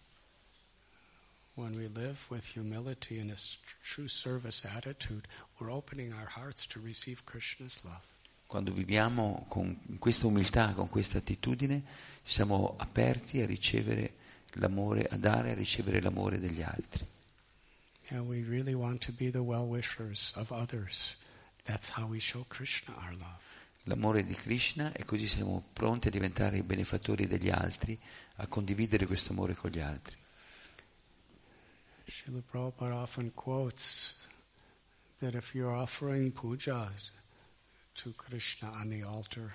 When we live with humility and a true service attitude, we're opening our hearts to receive Krishna's love.
Quando viviamo con questa umiltà, con questa attitudine, siamo aperti a ricevere l'amore, a dare e a ricevere l'amore degli altri.
And we really want to be the well wishers of others. That's how we show Krishna our love.
L'amore di Krishna e così siamo pronti a diventare i benefattori degli altri, a condividere questo amore con gli altri.
Srila Prabhupada often quotes that if you're offering puja to Krishna on the altar,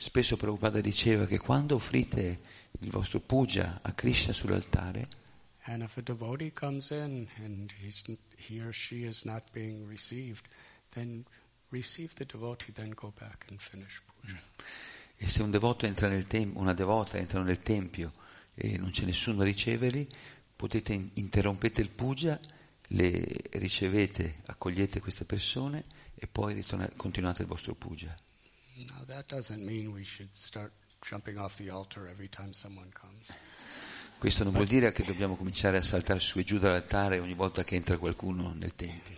Spesso Prabhupada diceva che quando offrite il vostro puja a Krishna sull'altare,
and if a devotee comes in and he or she is not being received, then receive the devotee, then go back and finish puja.
e se un devoto entra nel tempio, una devota entra nel tempio e non c'è nessuno a riceverli, potete in- interrompete il puja, le ricevete, accogliete queste persone e poi ritorna- continuate il vostro puja.
Now that doesn't mean we should start jumping off the altar every time someone comes.
Questo non vuol dire che dobbiamo cominciare a saltare su e giù dall'altare ogni volta che entra qualcuno nel tempio.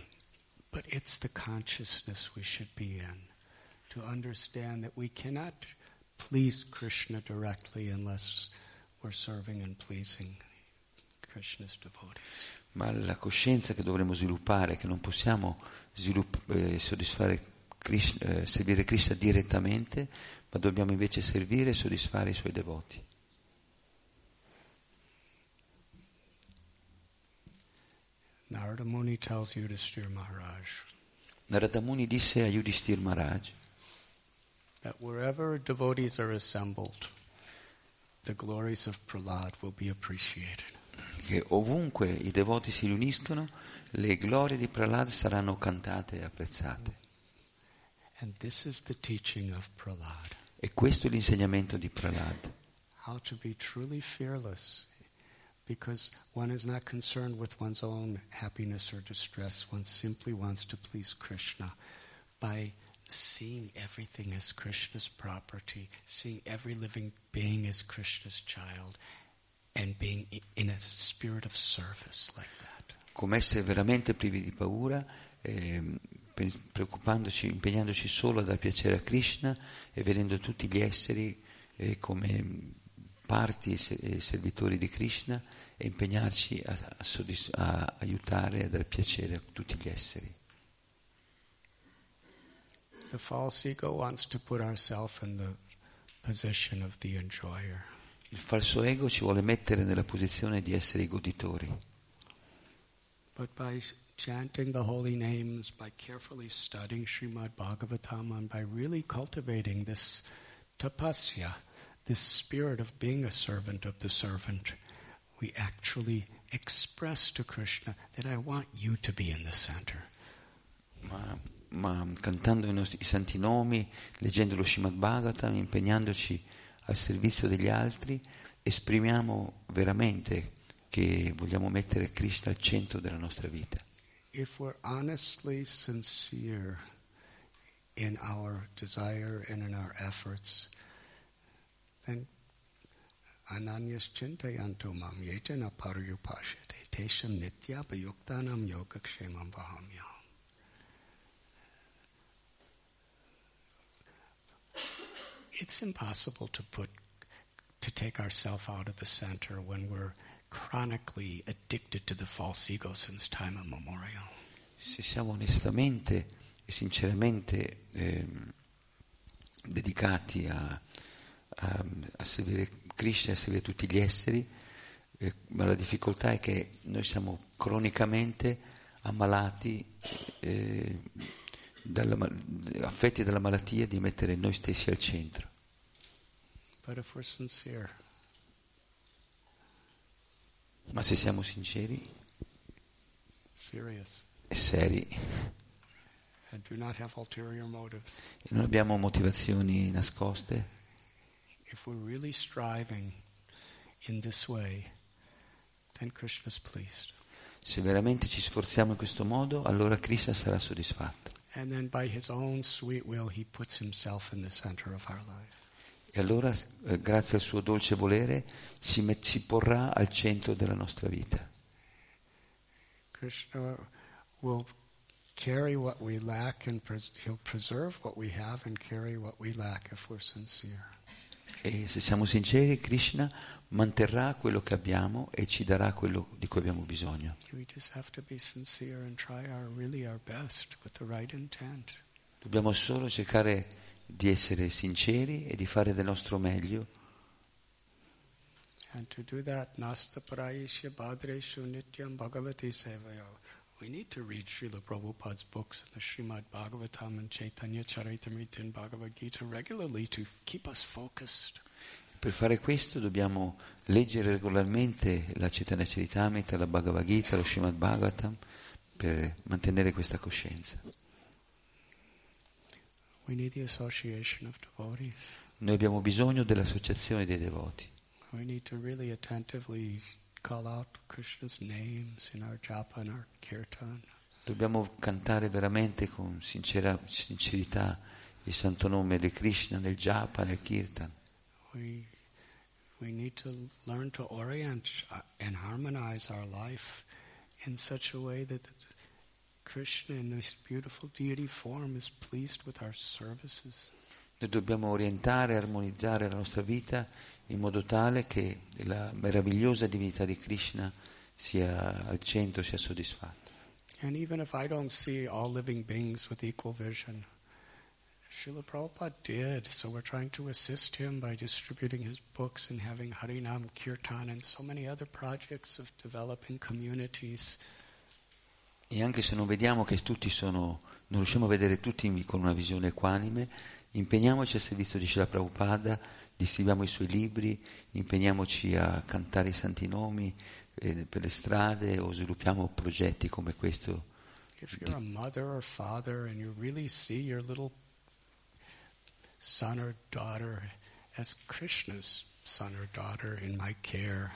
But it's the consciousness we should be in to understand that we cannot please Krishna directly unless we're serving and pleasing Krishna's devotees.
Ma la coscienza che dovremmo sviluppare che non possiamo svilupp- eh, soddisfare Krishna- eh, servire Krishna direttamente, ma dobbiamo invece servire e soddisfare i suoi devoti.
Narada Muni tells Yudhishthir Maharaj
Narada Muni disse a Yudhishthir Maharaj
that wherever devotees are assembled, the glories of Prahlad will be appreciated.
che ovunque i devoti si riuniscono, le glorie di Prahlad saranno cantate e apprezzate.
And this is the teaching of Prahlad.
E questo è l'insegnamento di Prahlad.
how to be truly fearless because one is not concerned with one's own happiness or distress. One simply wants to please Krishna by seeing everything as Krishna's property, seeing every living being as Krishna's child, and being in a spirit of service like that.
Come essere veramente privi di paura, pe- preoccupandoci, impegnandoci solo a dar piacere a Krishna e vedendo tutti gli esseri eh, come parti e servitori di Krishna e impegnarci a, a soddisf- a aiutare e a dar piacere a tutti gli esseri.
The false ego wants to put ourselves in the position of the enjoyer.
Il falso ego ci vuole mettere nella posizione di essere i goditori,
But by chanting the holy names, by carefully studying Srimad Bhagavatam, and by really cultivating this tapasya, this spirit of being a servant of the servant, we actually express to Krishna that I want you to be in the center.
ma, ma cantando i, nostri, i santi nomi, leggendo lo Srimad Bhagavatam, impegnandoci al servizio degli altri, esprimiamo veramente che vogliamo mettere Krishna al centro della nostra vita.
If we're honestly sincere in our desire and in our efforts, then ananyas chintayanto mam yetana paryupashate tesham nityapayuktanam yogakshemam vahamyam. It's impossible to put to take ourselves out of the center when we're chronically addicted to the false ego since time immemorial.
Se siamo onestamente e sinceramente ehm, dedicati a, a- a servire Krishna e a tutti gli esseri, eh, ma la difficoltà è che noi siamo cronicamente ammalati eh, dalla, affetti dalla malattia di mettere noi stessi al centro. Ma se siamo sinceri?
Serious,
e seri.
And do not have ulterior motives,
e non abbiamo motivazioni nascoste,
if we're really striving in this way, then Krishna is pleased.
Se veramente ci sforziamo in questo modo, allora Krishna sarà soddisfatto.
And then by his own sweet will, he puts himself in the center of our life.
E allora, eh, grazie al suo dolce volere, si, met- si porrà al centro della nostra vita.
Krishna will carry what we lack and pres- he'll preserve what we have and carry what we lack if we're sincere.
E se siamo sinceri, Krishna manterrà quello che abbiamo e ci darà quello di cui abbiamo bisogno.
Our really our best right.
Dobbiamo solo cercare di essere sinceri e di fare del nostro meglio.
And to do that, nasta parayishya bhadreshu nityam bhagavati sevaya. We need to read Srila Prabhupada's books and the Srimad Bhagavatam and Chaitanya Charitamrita and Bhagavad Gita regularly to keep us focused.
Per fare questo dobbiamo leggere regolarmente la Chaitanya Charitamrita, la Bhagavad Gita, lo Srimad Bhagavatam per mantenere questa coscienza.
We need the association of devotees.
Noi abbiamo bisogno dell'associazione dei devoti.
We need to really attentively call out Krishna's names in our japa and our kirtan.
Dobbiamo cantare veramente con sincera, sincerità il santo nome di Krishna nel japa, nel kirtan.
We, we need to learn to orient and harmonize our life in such a way that Krishna in this beautiful deity form is pleased with our services.
Noi dobbiamo orientare e armonizzare la nostra vita in modo tale che la meravigliosa divinità di Krishna sia al centro, sia soddisfatta.
And even if I don't see all living beings with equal vision, Srila Prabhupada did, so we're trying to assist him by distributing his books and having Harinam Kirtan and so many other projects of developing communities.
E anche se non vediamo che tutti sono, non riusciamo a vedere tutti con una visione equanime, impegniamoci al servizio di Srila Prabhupada, distribuiamo i suoi libri, impegniamoci a cantare i santi nomi eh, per le strade o sviluppiamo progetti come questo.
If you're a mother or father and you really see your little son or daughter as Krishna's son or daughter in my care,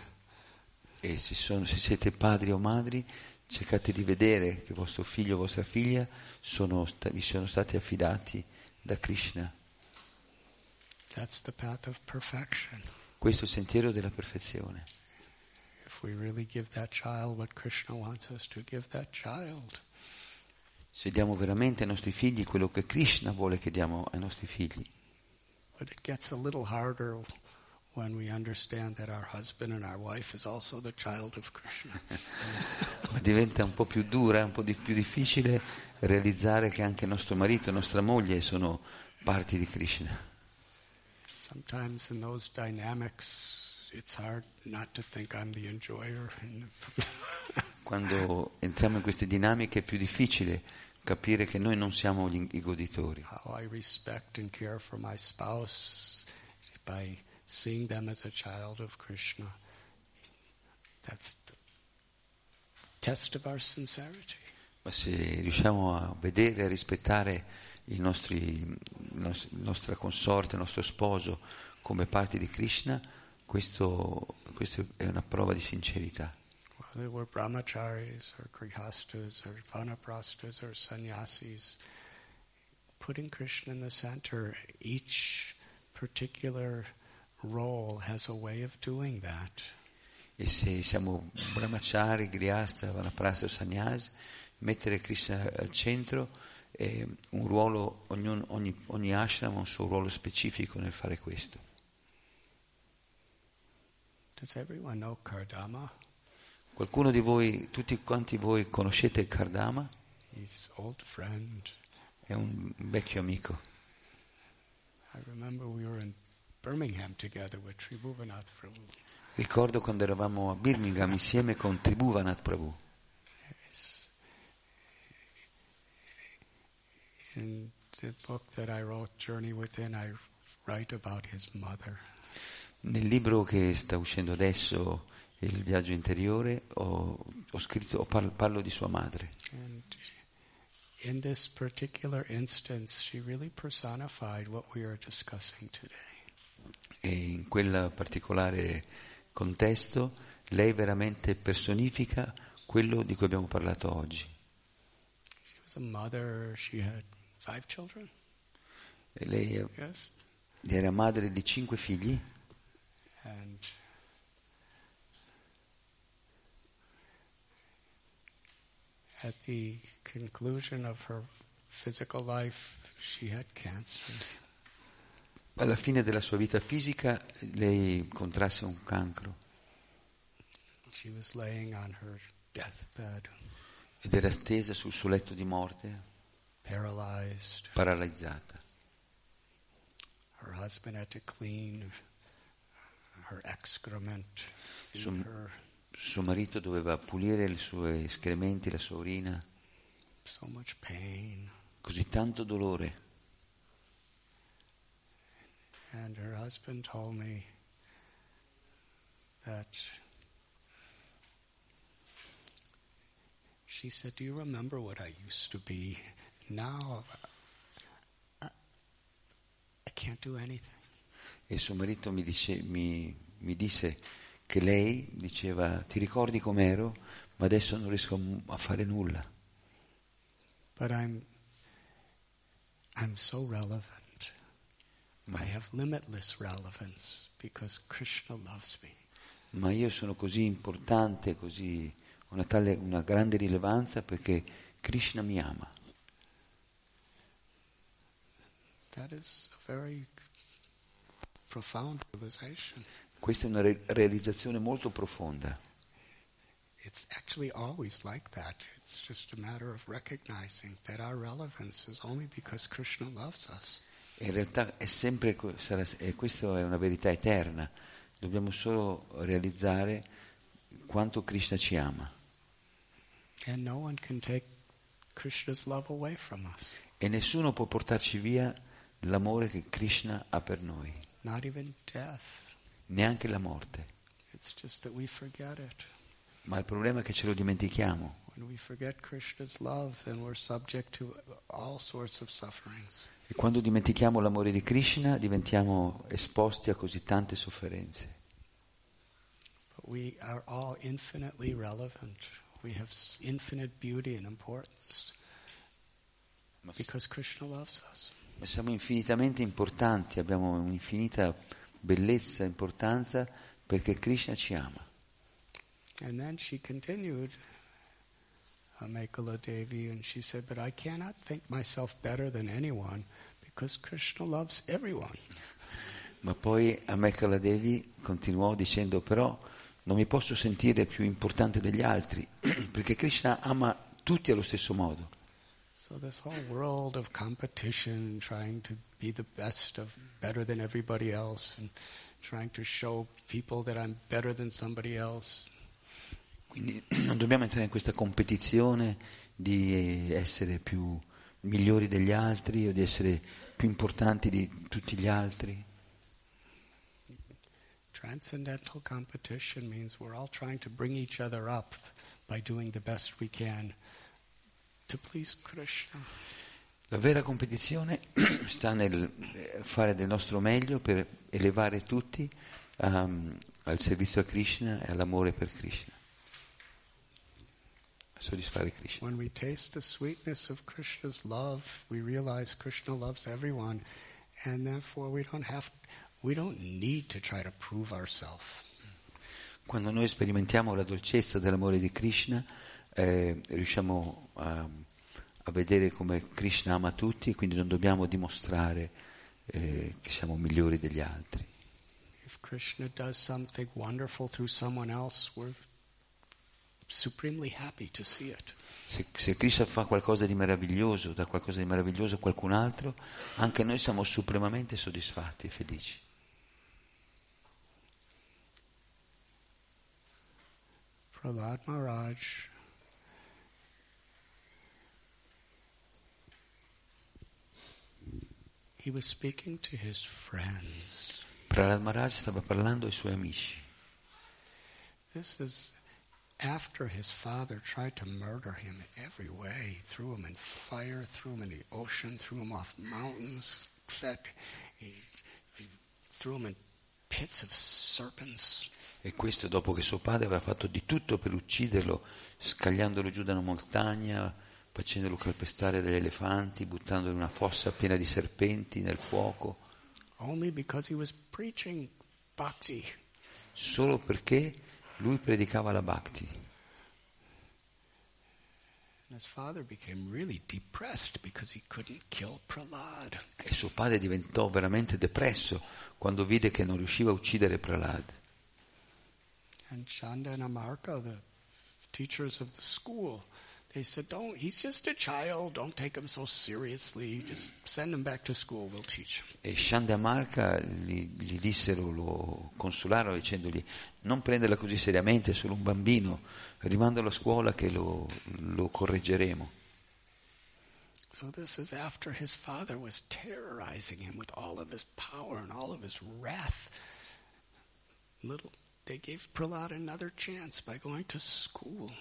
E se, sono, se siete padri o madri, cercate di vedere che vostro figlio o vostra figlia sono, vi sono stati affidati da Krishna.
that's the path of perfection.
Questo è il sentiero della perfezione.
If we really give that child what Krishna wants us to give that child,
Se diamo veramente ai nostri figli quello che Krishna vuole che diamo ai nostri figli.
but it gets a little harder when we understand that our husband and our wife is also the child of Krishna.
Ma diventa un po' più dura, un po' di- più difficile realizzare che anche nostro marito e nostra moglie sono parti di Krishna.
Sometimes in those dynamics, it's hard not to think I'm the enjoyer.
Quando entriamo in queste dinamiche è più difficile capire che noi non siamo gli- i goditori.
How I respect and care for my spouse by seeing them as a child of Krishna. That's the test of our sincerity.
Ma se riusciamo a vedere e rispettare nostri, la nostra consorte, il nostro sposo come parti di Krishna, questo, questo è una prova di sincerità.
Whether we're brahmacharis or grihastas or vanaprastas or sannyasis, putting Krishna in the center, each particular role has a way of doing that.
E se siamo brahmachari, grihasta, vanaprastha o sannyasi, mettere Krishna al centro è un ruolo, ognuno- ogni, ogni ashram ha un suo ruolo specifico nel fare questo. Qualcuno di voi, tutti quanti voi conoscete il Kardama? È un vecchio amico. Ricordo quando eravamo a Birmingham insieme con Tribhuvanath Prabhu.
His, the book that I wrote, Journey Within, I write about his mother.
Nel libro che sta uscendo adesso, Il viaggio interiore, ho, ho scritto, ho parlo, parlo di sua madre.
And in this particular instance, she really personified what we are discussing today.
E in quel particolare contesto lei veramente personifica quello di cui abbiamo parlato oggi.
She was a mother, she had five children,
E lei
yes?
era madre di cinque figli
And at the conclusion of her physical life, she had cancer.
alla fine della sua vita fisica lei contrasse un cancro
She was laying on her deathbed,
ed era stesa sul suo letto di morte. Paralizzata.
Her husband had to clean her excrement in
Some-
her
Suo marito doveva pulire i suoi escrementi, la sua urina,
so much pain.
così tanto dolore.
And her husband told me that she said, Do you remember what I used to be? Now I, I can't do anything.
E suo marito mi, dice- mi- mi disse che lei diceva ti ricordi com'ero, ma adesso non riesco a- a fare nulla.
But I'm I'm so relevant.
Ma,
I have limitless relevance because Krishna loves me.
ma io sono così importante, così, una, tale, una grande rilevanza perché Krishna mi ama.
That is a very profound realization.
Questa è una re- realizzazione molto profonda.
It's actually always like that. It's just a matter of recognizing that our relevance is only because Krishna loves us.
In realtà è sempre, e questa è una verità eterna. Dobbiamo solo realizzare quanto Krishna ci ama.
And no one can take Krishna's love away from us.
E nessuno può portarci via l'amore che Krishna ha per noi,
Not even death.
neanche la morte.
It's just that we forget it.
Ma il problema è che ce lo dimentichiamo. E quando dimentichiamo l'amore di Krishna diventiamo esposti a così tante sofferenze.
But we are all infinitely relevant. We have s- infinite beauty and importance
Ma
because Krishna loves us.
Ma siamo infinitamente importanti, abbiamo un'infinita bellezza e importanza perché Krishna ci ama.
And then she continued, Amekala Devi, and she said, But I cannot think myself better than anyone because Krishna loves everyone.
Ma poi Amekala Devi continuò dicendo però non mi posso sentire più importante degli altri perché Krishna ama tutti allo stesso modo.
So this whole world of competition, trying to be the best of better than everybody else, and trying to show people that I'm better than somebody else,
Quindi non dobbiamo entrare in questa competizione di essere più migliori degli altri o di essere più importanti di tutti gli altri.
Transcendental competition means we're all trying to bring each other up by doing the best we can.
La vera competizione sta nel eh, fare del nostro meglio per elevare tutti um, al servizio a Krishna e all'amore per Krishna, a soddisfare Krishna.
When we taste the sweetness of Krishna's love, we realize Krishna loves everyone, and therefore we don't have, we don't need to try to prove ourselves.
Quando noi sperimentiamo la dolcezza dell'amore di Krishna, eh, riusciamo a, a vedere come Krishna ama tutti, quindi non dobbiamo dimostrare eh, che siamo migliori degli altri.
If Krishna does something wonderful through someone else, we're supremely happy to see it.
Se, se Krishna fa qualcosa di meraviglioso, dà qualcosa di meraviglioso a qualcun altro, anche noi siamo supremamente soddisfatti e felici.
Prahlad Maharaj He was speaking to his friends.
Prahlad Maharaj stava parlando ai suoi amici.
This is after his father tried to murder him in every way, threw him in fire, threw him in the ocean, threw him off mountains, fed, he, he threw him in pits of serpents.
E questo dopo che suo padre aveva fatto di tutto per ucciderlo, scagliandolo giù da una montagna, facendolo calpestare dagli elefanti, buttandolo in una fossa piena di serpenti nel fuoco, solo perché lui predicava la bhakti.
Really.
E suo padre diventò veramente depresso quando vide che non riusciva a uccidere Prahlad.
And Chanda and Amarka, the teachers of the school, they said, "Don't. He's just a child. Don't take him so seriously. Just send him back to school. We'll teach him."
E Shanda Marca gli, gli dissero, lo consolarono dicendogli non prenderla così seriamente, è solo un bambino, rimandalo a scuola che lo, lo correggeremo.
So this is after his father was terrorizing him with all of his power and all of his wrath. Little, they gave Prahlad another chance by going to school.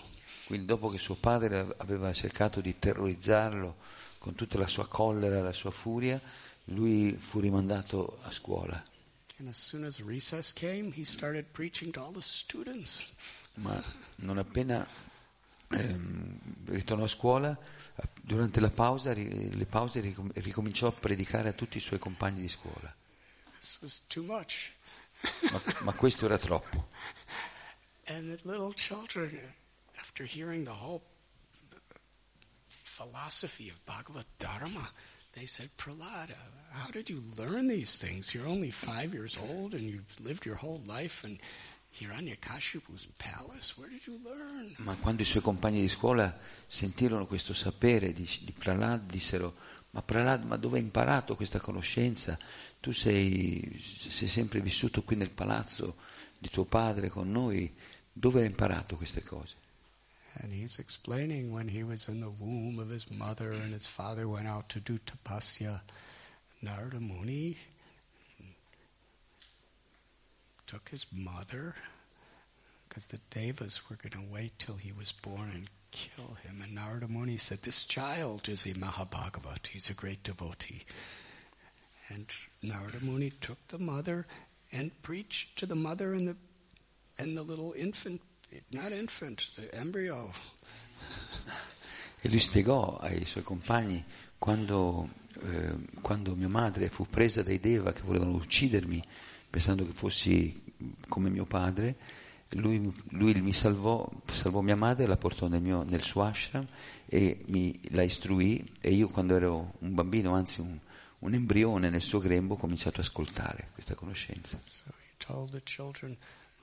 Quindi dopo che suo padre aveva cercato di terrorizzarlo con tutta la sua collera, la sua furia, lui fu rimandato a scuola.
As as came.
Ma non appena ehm, ritornò a scuola, durante la pausa, le pause ricom- ricominciò a predicare a tutti i suoi compagni di scuola. Ma, ma questo era troppo.
And the little children, after hearing the whole philosophy of Bhagavad Dharma, they said, Prahlad, uh, how did you learn these things? You're only five years old and you've lived your whole life in Hiranyakashipu's palace. Where did?
Ma quando i suoi compagni di scuola sentirono questo sapere di, di Prahlad, dissero, ma Prahlad, ma dove hai imparato questa conoscenza? Tu sei, sei sempre vissuto qui nel palazzo di tuo padre con noi, dove hai imparato queste cose?
And he's explaining when he was in the womb of his mother and his father went out to do tapasya, Narada Muni took his mother because the devas were going to wait till he was born and kill him. And Narada Muni said, This child is a Mahabhagavat. He's a great devotee. And Narada Muni took the mother and preached to the mother and the and the little infant, not infant, the embryo.
E lui spiegò ai suoi compagni, quando, eh, quando mia madre fu presa dai Deva che volevano uccidermi, pensando che fossi come mio padre, lui, lui mi salvò, salvò mia madre, la portò nel, mio, nel suo ashram e mi, la istruì e io quando ero un bambino, anzi un, un embrione nel suo grembo, ho cominciato ad ascoltare questa conoscenza.
So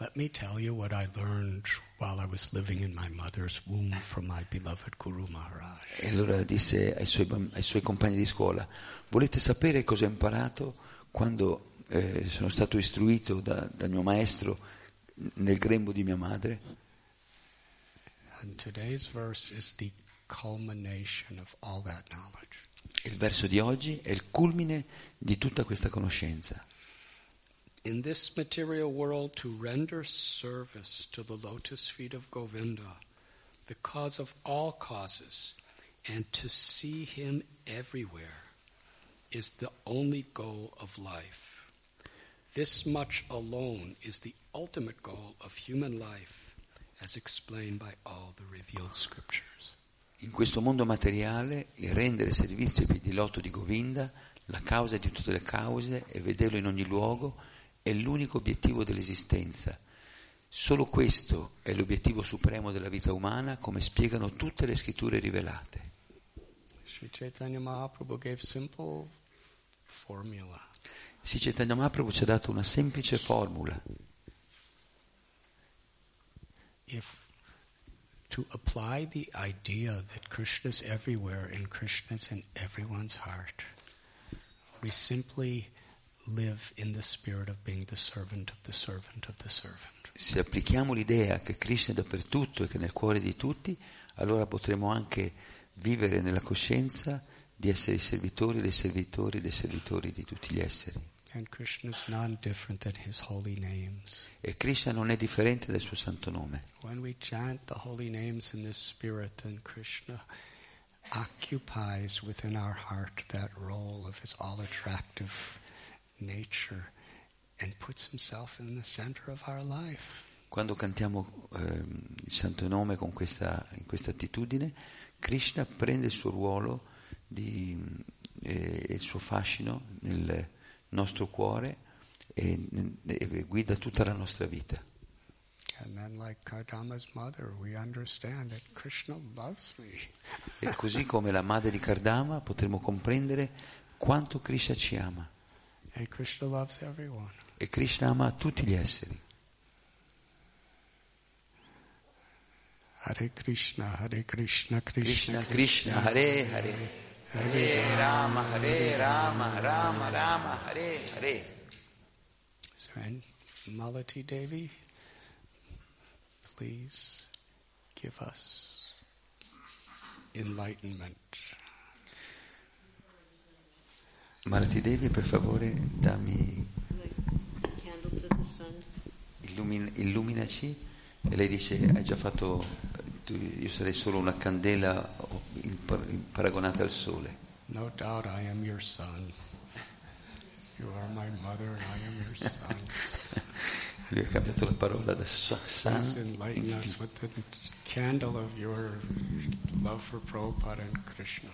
Let me tell you what I learned while I was living in my mother's womb from my beloved Guru Maharaj.
E allora disse ai suoi, ai suoi compagni di scuola, volete sapere cosa ho imparato quando eh, sono stato istruito da- dal mio maestro nel grembo di mia madre?
And today's verse is the culmination of all that knowledge.
Il verso di oggi è il culmine di tutta questa conoscenza.
In this material world, to render service to the lotus feet of Govinda, the cause of all causes, and to see him everywhere, is the only goal of life. This much alone is the ultimate goal of human life, as explained by all the revealed scriptures.
In questo mondo materiale, il rendere servizio ai piedi lotto di Govinda, la causa di tutte le cause e vederlo in ogni luogo, è l'unico obiettivo dell'esistenza. Solo questo è l'obiettivo supremo della vita umana, come spiegano tutte le scritture rivelate.
Sri Chaitanya Mahaprabhu gave simple formula.
Sri Chaitanya Mahaprabhu ci ha dato una semplice formula.
if to apply the idea that Krishna is everywhere and Krishna is in everyone's heart, we simply live in the spirit of being the servant of the servant of the servant.
Se applichiamo l'idea che Krishna è dappertutto e che è nel cuore di tutti, allora potremo anche vivere nella coscienza di essere i servitori dei servitori dei servitori di tutti gli esseri.
And Krishna is none different than his holy names.
E Krishna non è differente dal suo santo nome.
When we chant the holy names in this spirit, then Krishna occupies within our heart that role of his all attractive nature and puts himself in the center of our life.
Quando cantiamo ehm, il santo nome con questa, in questa attitudine, Krishna prende il suo ruolo eh, e il suo fascino nel nostro cuore e, e guida tutta la nostra vita.
Like mother.
E così come la madre di Kardama potremo comprendere quanto Krishna ci ama.
And Krishna loves everyone.
E Krishna ama tutti gli esseri.
Hare Krishna, Hare Krishna,
Krishna Krishna, Hare Hare, Hare Rama, Hare Rama, Rama Rama, Hare Hare.
So, and Malati Devi, please give us enlightenment.
Malati Devi, per favore, dammi, illumin- illuminaci. E lei dice, hai già fatto, io sarei solo una candela paragonata al sole.
No doubt I am your son. You are my mother and I am your son.
Lui ha cambiato la parola da so-
Please
san
enlighten
in
us
fi-
with the candle of your love for Prabhupada and Krishna.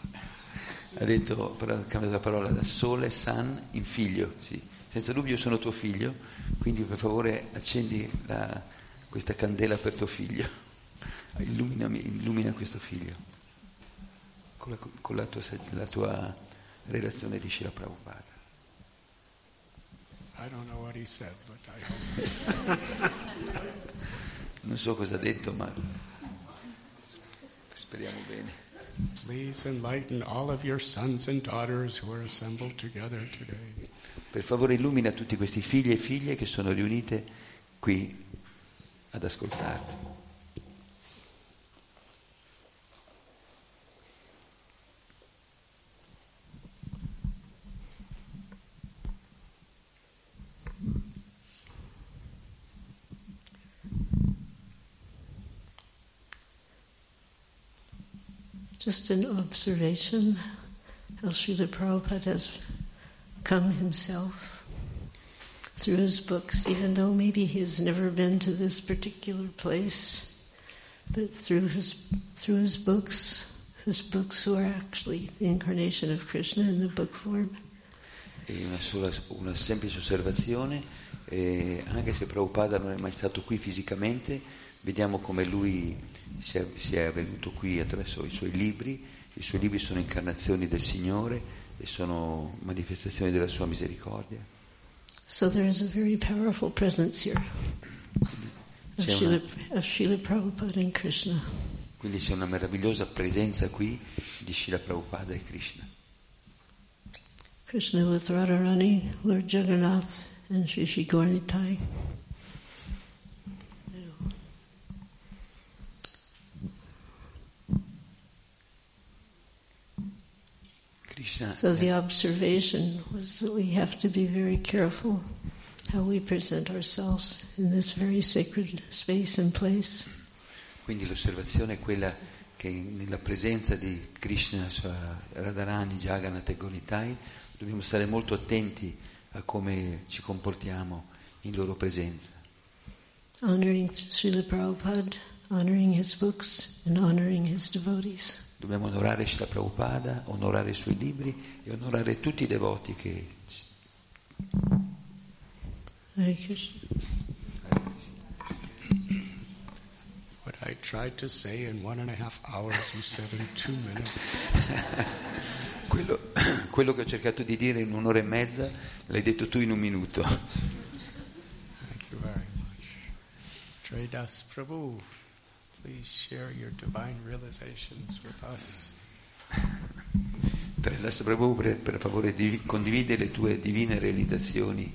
Ha detto, però ha cambiato la parola da sole, san, in figlio. Sì. Senza dubbio sono tuo figlio, quindi per favore accendi la- questa candela per tuo figlio. Illumina questo figlio con la, con la tua, la tua relazione di Shila Prabhupada.
I don't know what he said, but I hope.
Non so cosa ha detto, ma speriamo bene.
Please enlighten all of your sons and daughters who are assembled together today.
Per favore illumina tutti questi figli e figlie che sono riunite qui ad ascoltarti.
Just an observation how Srila Prabhupada has come himself through his books, even though maybe he has never been to this particular place, but through his through his books, his books who are actually the incarnation of Krishna in the book form.
E una, sola, una semplice osservazione, eh, anche se Prabhupada non è mai stato qui fisicamente, vediamo come lui si è, si è venuto qui attraverso i suoi libri, i suoi libri sono incarnazioni del Signore e sono manifestazioni della sua misericordia.
So there is a very powerful presence here of
C'è
Srila,
una,
of Srila Prabhupada and Krishna.
quindi c'è una meravigliosa presenza qui di Shila Prabhupada e Krishna.
Krishna with Radharani, Lord Jagannath, and Sri Sri Gaurnitai.
Krishna
So the observation was that we have to be very careful how we present ourselves in this very sacred space and place.
Quindi l'osservazione è quella che nella presenza di Krishna, Radharani, Jagannath e Gonitai dobbiamo stare molto attenti a come ci comportiamo in loro presenza,
Honoring Srila Prabhupada, honoring his books, and honoring his devotees.
Dobbiamo onorare Srila Prabhupada, onorare i suoi libri e onorare tutti i devoti che
Hare Krishna.
What I tried to say in one and a half hours, you said in two minutes.
quello, quello che ho cercato di dire in un'ora e mezza l'hai detto tu in un minuto.
Thank you very much. Tridas Prabhu, please share your divine realizations with us.
Tredas Prabhu, per, favore di, condivide le tue divine realizzazioni.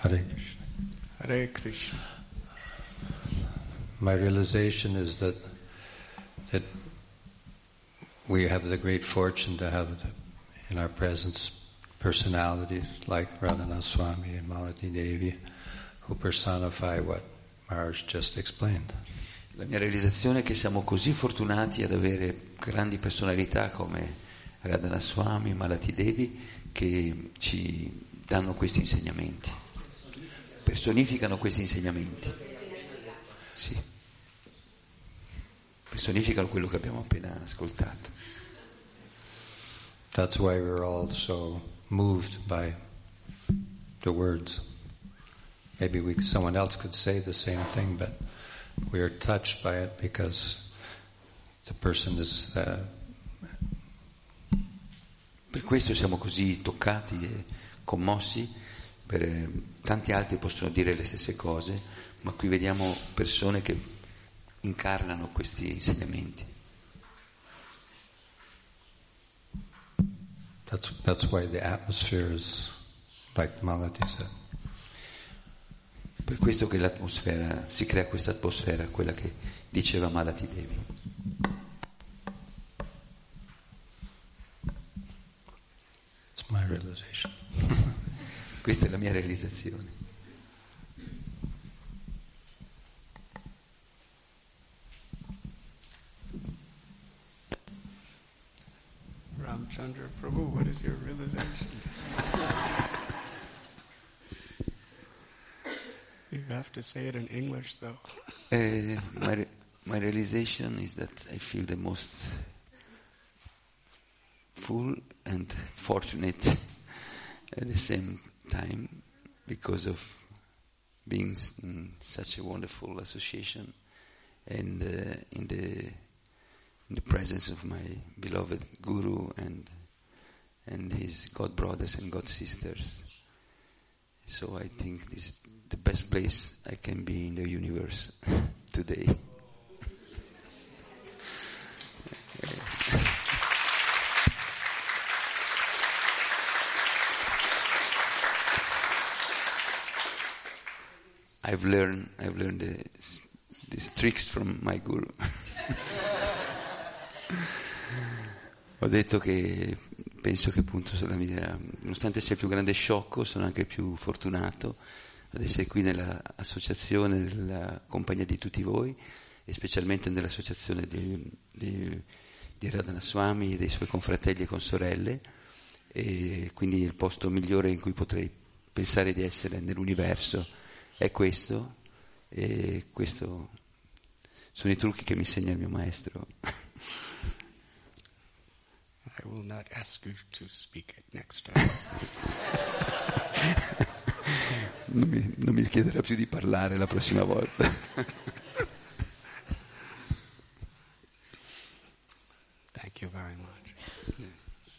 Hare Krishna.
Hare Krishna.
My realization is that that we have the great fortune to have in our presence personalities like Radhanath Swami and Malati Devi who personify what Maharaj just explained.
La mia realizzazione è che siamo così fortunati ad avere grandi personalità come Radhana Swami, Malati Devi che ci danno questi insegnamenti, personificano questi insegnamenti. Sì. Personificano quello che abbiamo appena ascoltato.
That's why we're all so moved by the words. Maybe we, someone else could say the same thing, but we are touched by it because the person is. Uh,
per questo siamo così toccati e commossi, per, eh, tanti altri possono dire le stesse cose, ma qui vediamo persone che incarnano questi insegnamenti.
That's, that's why the atmosphere is like Malati said.
Per questo che l'atmosfera, si crea questa atmosfera, quella che diceva Malati Devi.
It's my realization.
Questa è la mia realizzazione.
Ramchandra Prabhu, what is your realization? you have to say it in English, though.
Uh, my, my realization is that I feel the most full and fortunate at the same time because of being in such a wonderful association and uh, in the in the presence of my beloved guru and and his god brothers and god sisters. So I think this is the best place I can be in the universe today. I've learned I've learned the, these tricks from my guru. Ho detto che penso che appunto mia, nonostante sia il più grande sciocco, sono anche più fortunato ad essere qui nell'associazione, nella compagnia di tutti voi e specialmente nell'associazione di, di, di Radhana Swami e dei suoi confratelli e consorelle e quindi il posto migliore in cui potrei pensare di essere nell'universo è questo e questo sono i trucchi che mi insegna il mio maestro.
I will not ask you to speak it next time.
non, mi, non mi chiederà più di parlare la prossima volta.
Thank you very much.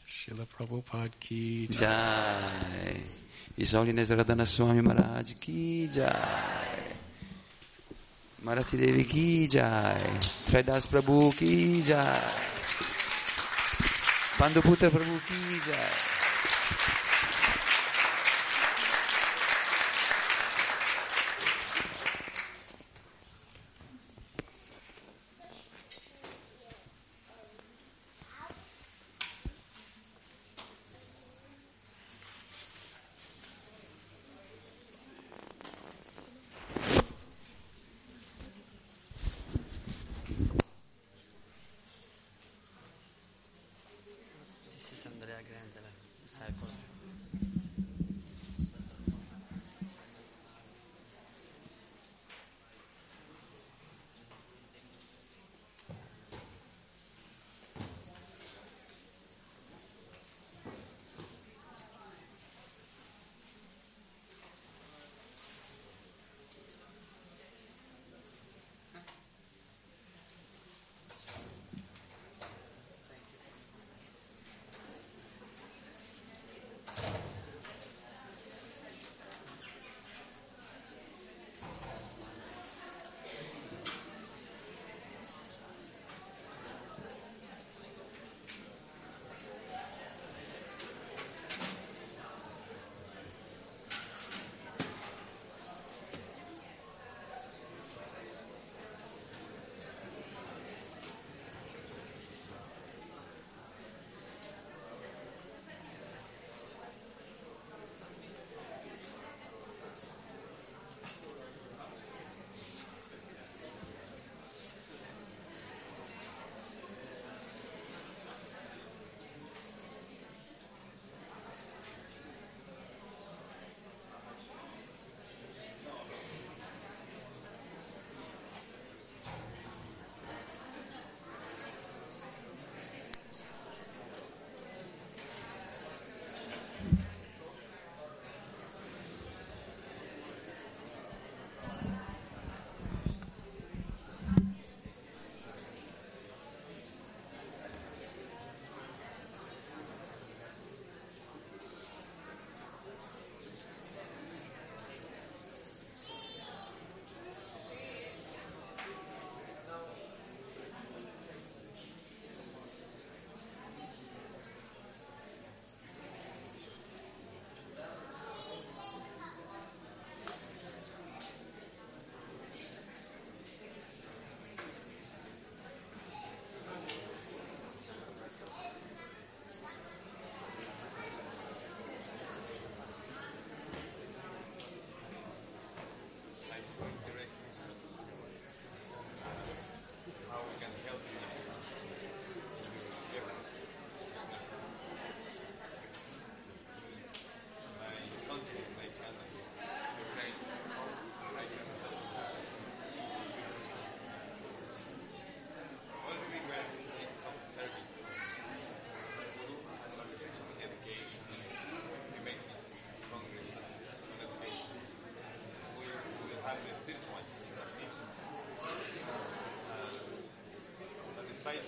Srila Prabhupada ki
Jai. His Holiness Swami Maharaj ki jai. Marathi Devi ki jai. Tridas Prabhu ki jai. Panduputra Prabhu ki jai.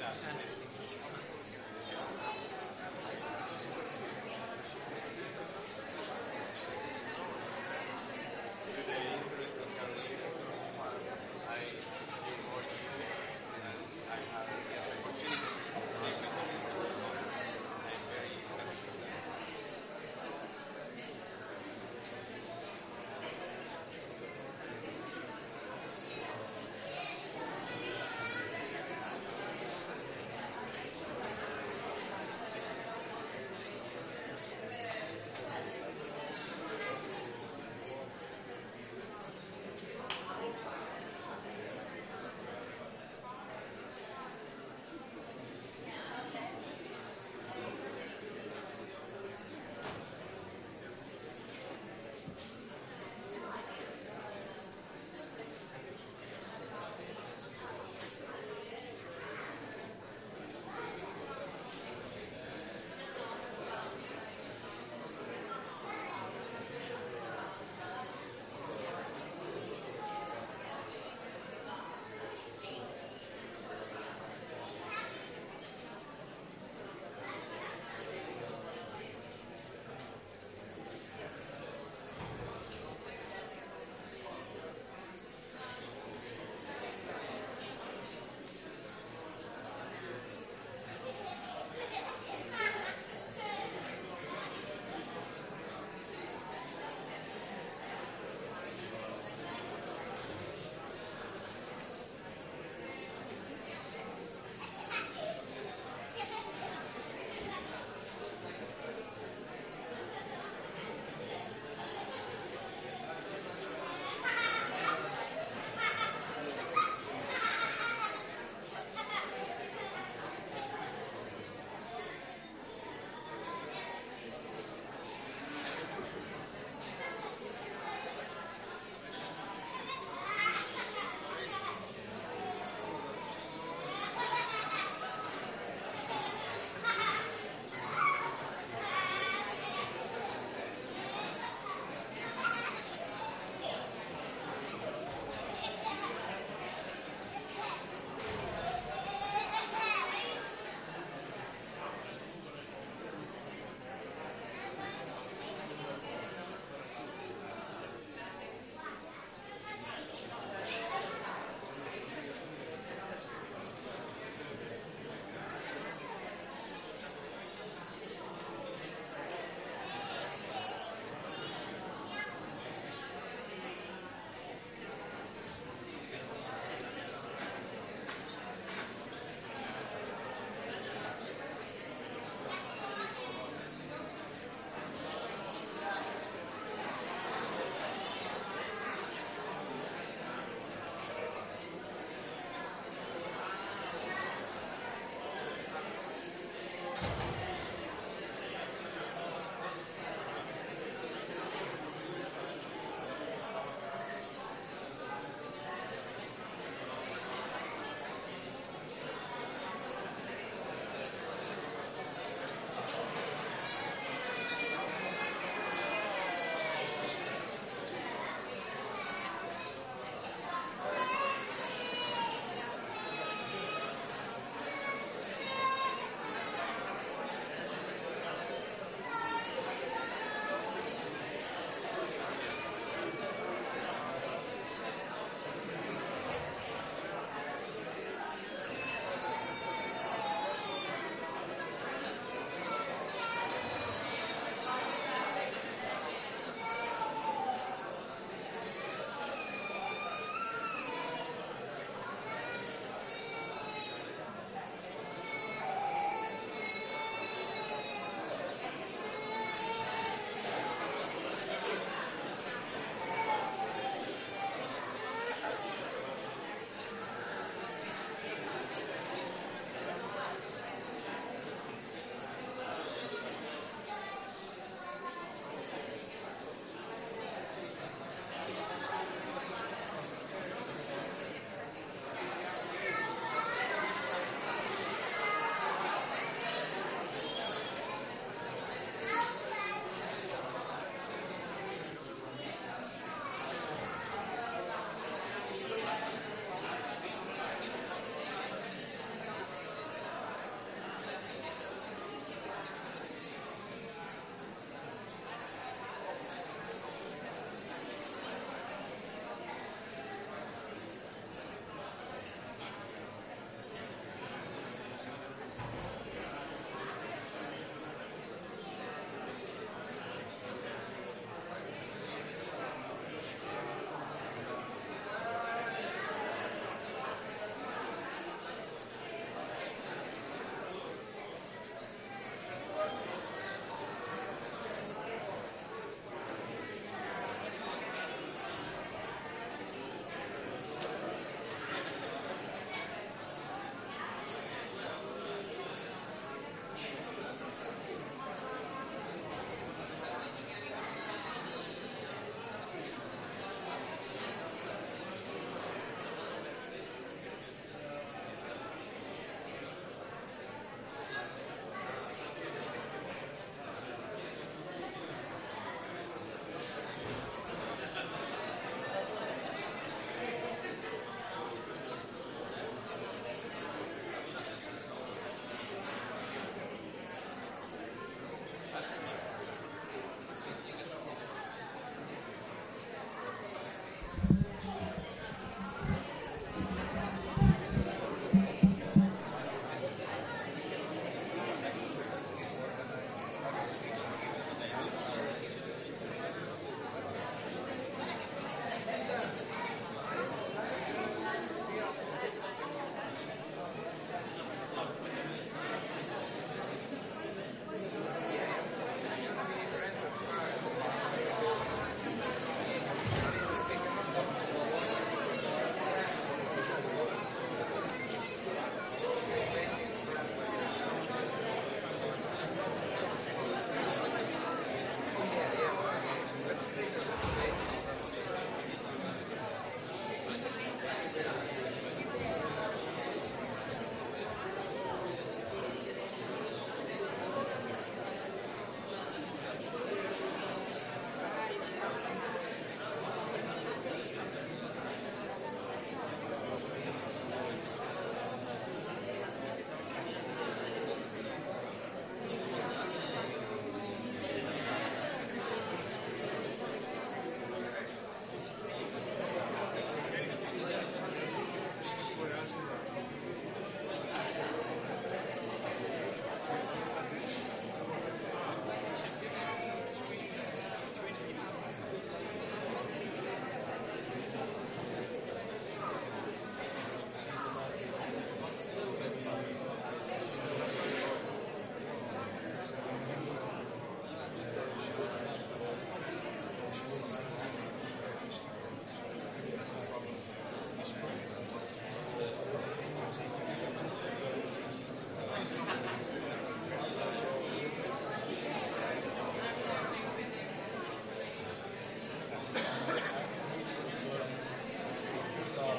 That kind of thing.